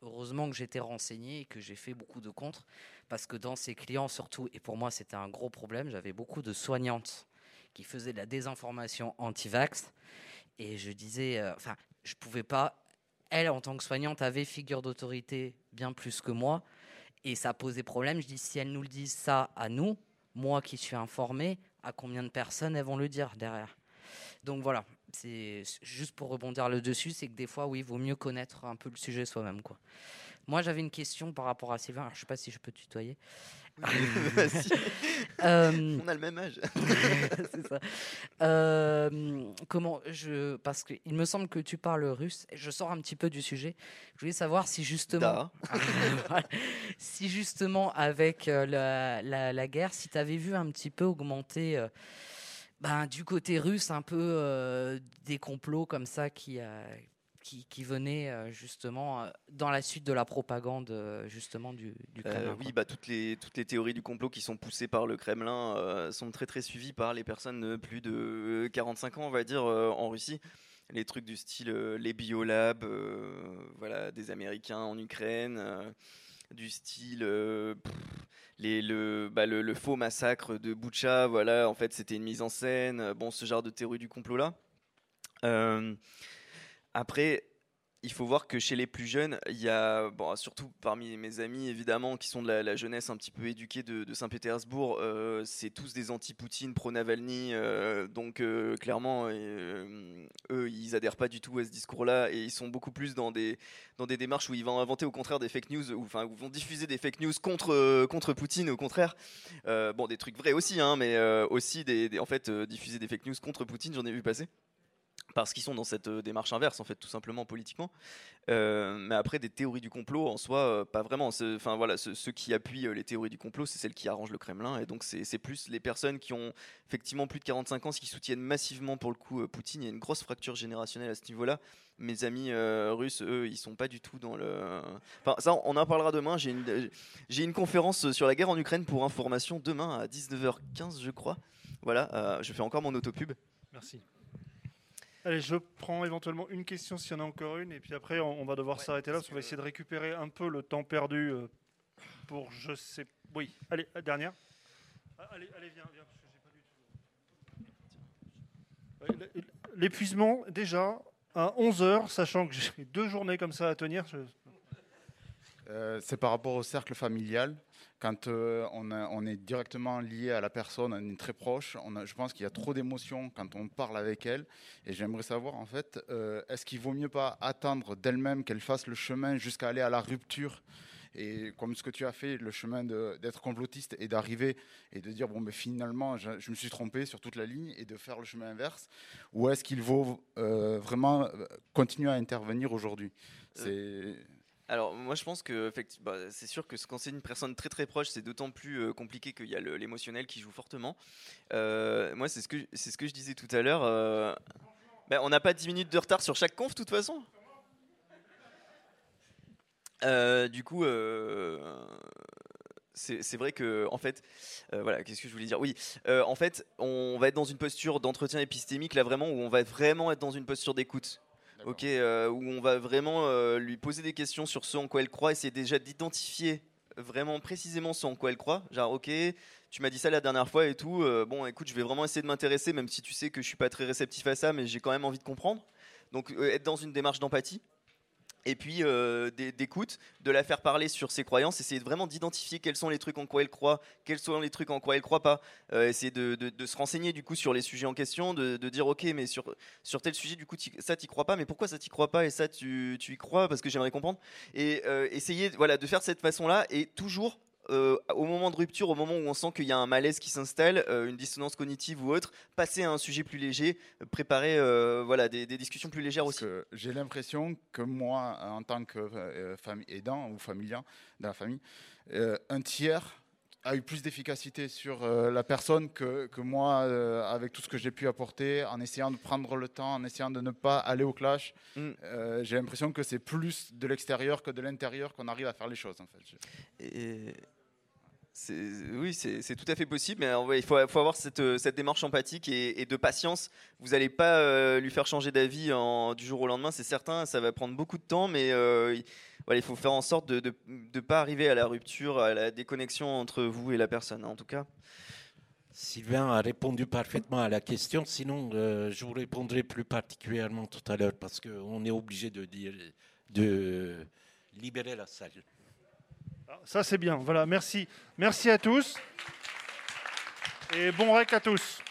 heureusement que j'étais renseigné et que j'ai fait beaucoup de contre parce que dans ces clients, surtout, et pour moi, c'était un gros problème, j'avais beaucoup de soignantes qui faisaient de la désinformation anti-vax. Et je disais, euh, enfin, je pouvais pas. Elle, en tant que soignante, avait figure d'autorité bien plus que moi. Et ça posait problème. Je dis, si elles nous le disent ça à nous, moi qui suis informé, à combien de personnes elles vont le dire derrière Donc voilà, c'est juste pour rebondir le dessus, c'est que des fois, oui, il vaut mieux connaître un peu le sujet soi-même. quoi. Moi, j'avais une question par rapport à Sylvain. Je sais pas si je peux tutoyer. [LAUGHS] Euh, On a le même âge. [LAUGHS] c'est ça. Euh, comment je parce que il me semble que tu parles russe. Je sors un petit peu du sujet. Je voulais savoir si justement, [LAUGHS] si justement avec euh, la, la, la guerre, si tu avais vu un petit peu augmenter. euh, ben, du côté russe, un peu euh, des complots comme ça qui, euh, qui, qui venaient euh, justement euh, dans la suite de la propagande euh, justement du, du Euh, Kremlin. oui, bah, toutes, les, toutes les théories du complot qui sont poussées par le Kremlin euh, sont très très suivies par les personnes de plus de 45 ans, on va dire, euh, en Russie. Les trucs du style les biolabs, voilà, des Américains en Ukraine, du style pff, les, le, bah, le, le faux massacre de Boucha, voilà, en fait c'était une mise en scène, bon, ce genre de théorie du complot là. Après, il faut voir que chez les plus jeunes, il y a, surtout parmi mes amis évidemment, qui sont de la, jeunesse un petit peu éduquée de, Saint-Pétersbourg, euh, c'est tous des anti-Poutine, pro-Navalny, euh, donc euh, clairement, eux, ils adhèrent pas du tout à ce discours-là et ils sont beaucoup plus dans des, dans des démarches où ils vont inventer au contraire des fake news, ou enfin, où vont diffuser des fake news contre, contre Poutine, au contraire. bon, des trucs vrais aussi, hein, mais aussi des, en fait, diffuser des fake news contre Poutine, j'en ai vu passer parce qu'ils sont dans cette euh, démarche inverse en fait tout simplement politiquement. Euh, mais après des théories du complot en soi euh, pas vraiment. Enfin voilà ceux, qui appuient les théories du complot c'est celles qui arrangent le Kremlin. Et donc c'est plus les personnes qui ont effectivement plus de 45 ans qui soutiennent massivement pour le coup Poutine. Il y a une grosse fracture générationnelle à ce niveau là mes amis russes eux ils sont pas du tout dans le enfin ça on en parlera demain. J'ai une une conférence sur la guerre en Ukraine pour information demain à 19h15 je crois. Voilà je fais encore mon autopub. Merci Allez, je prends éventuellement une question s'il y en a encore une, et puis après on, va devoir s'arrêter là, parce qu'on va essayer de récupérer un peu le temps perdu euh, pour je sais. Oui, allez, dernière. Ah, allez, allez, viens, viens, parce que j'ai pas du tout. L'épuisement, déjà, à 11h, sachant que j'ai deux journées comme ça à tenir. Euh, c'est par rapport au cercle familial quand euh, on, est directement lié à la personne, on est très proche, je pense qu'il y a trop d'émotions quand on parle avec elle. Et j'aimerais savoir, en fait, euh, est-ce qu'il vaut mieux pas attendre d'elle-même qu'elle fasse le chemin jusqu'à aller à la rupture? Et comme ce que tu as fait, le chemin d'être complotiste et d'arriver et de dire bon, mais finalement, je, me suis trompé sur toute la ligne et de faire le chemin inverse, ou est-ce qu'il vaut euh, vraiment continuer à intervenir aujourd'hui? Alors moi je pense que bah, c'est sûr que quand c'est une personne très très proche, c'est d'autant plus compliqué qu'il y a l'émotionnel qui joue fortement. Moi c'est ce que c'est ce que je disais tout à l'heure. Bah, on n'a pas 10 minutes de retard sur chaque conf de toute façon. du coup, c'est vrai que en fait, voilà, qu'est-ce que je voulais dire? Oui, en fait, on va être dans une posture d'entretien épistémique là vraiment où on va vraiment être dans une posture d'écoute ok, euh, où on va vraiment euh, lui poser des questions sur ce en quoi elle croit, essayer déjà d'identifier vraiment précisément ce en quoi elle croit. Genre, ok, tu m'as dit ça la dernière fois et tout. Euh, bon, écoute, je vais vraiment essayer de m'intéresser, même si tu sais que je suis pas très réceptif à ça, mais j'ai quand même envie de comprendre. Donc, être dans une démarche d'empathie et puis euh, d'écoute, de la faire parler sur ses croyances, essayer vraiment d'identifier quels sont les trucs en quoi elle croit, quels sont les trucs en quoi elle croit pas, euh, essayer de, se renseigner du coup sur les sujets en question, de, dire ok mais sur, sur tel sujet du coup ça t'y crois pas, mais pourquoi ça t'y croit pas et ça tu, tu y crois parce que j'aimerais comprendre. Et euh, essayer voilà de faire de cette façon là et toujours euh, au moment de rupture, au moment où on sent qu'il y a un malaise qui s'installe, euh, une dissonance cognitive ou autre, passer à un sujet plus léger, préparer euh, voilà, des, discussions plus légères aussi. J'ai l'impression que moi, en tant que aidant ou familien de la famille, un tiers a eu plus d'efficacité sur la personne que, que moi, avec tout ce que j'ai pu apporter, en essayant de prendre le temps, en essayant de ne pas aller au clash. Mm. j'ai l'impression que c'est plus de l'extérieur que de l'intérieur qu'on arrive à faire les choses. En fait. Et oui, c'est tout à fait possible, mais il faut, avoir cette, cette, démarche empathique et, de patience. Vous n'allez pas euh, lui faire changer d'avis du jour au lendemain, c'est certain, ça va prendre beaucoup de temps, mais euh, il faut faire en sorte de ne pas arriver à la rupture, à la déconnexion entre vous et la personne, en tout cas. Sylvain a répondu parfaitement à la question, sinon euh, je vous répondrai plus particulièrement tout à l'heure, parce qu'on est obligé de, dire, de libérer la salle. Ça, c'est bien. Voilà, merci. Merci à tous. Et bon rec à tous.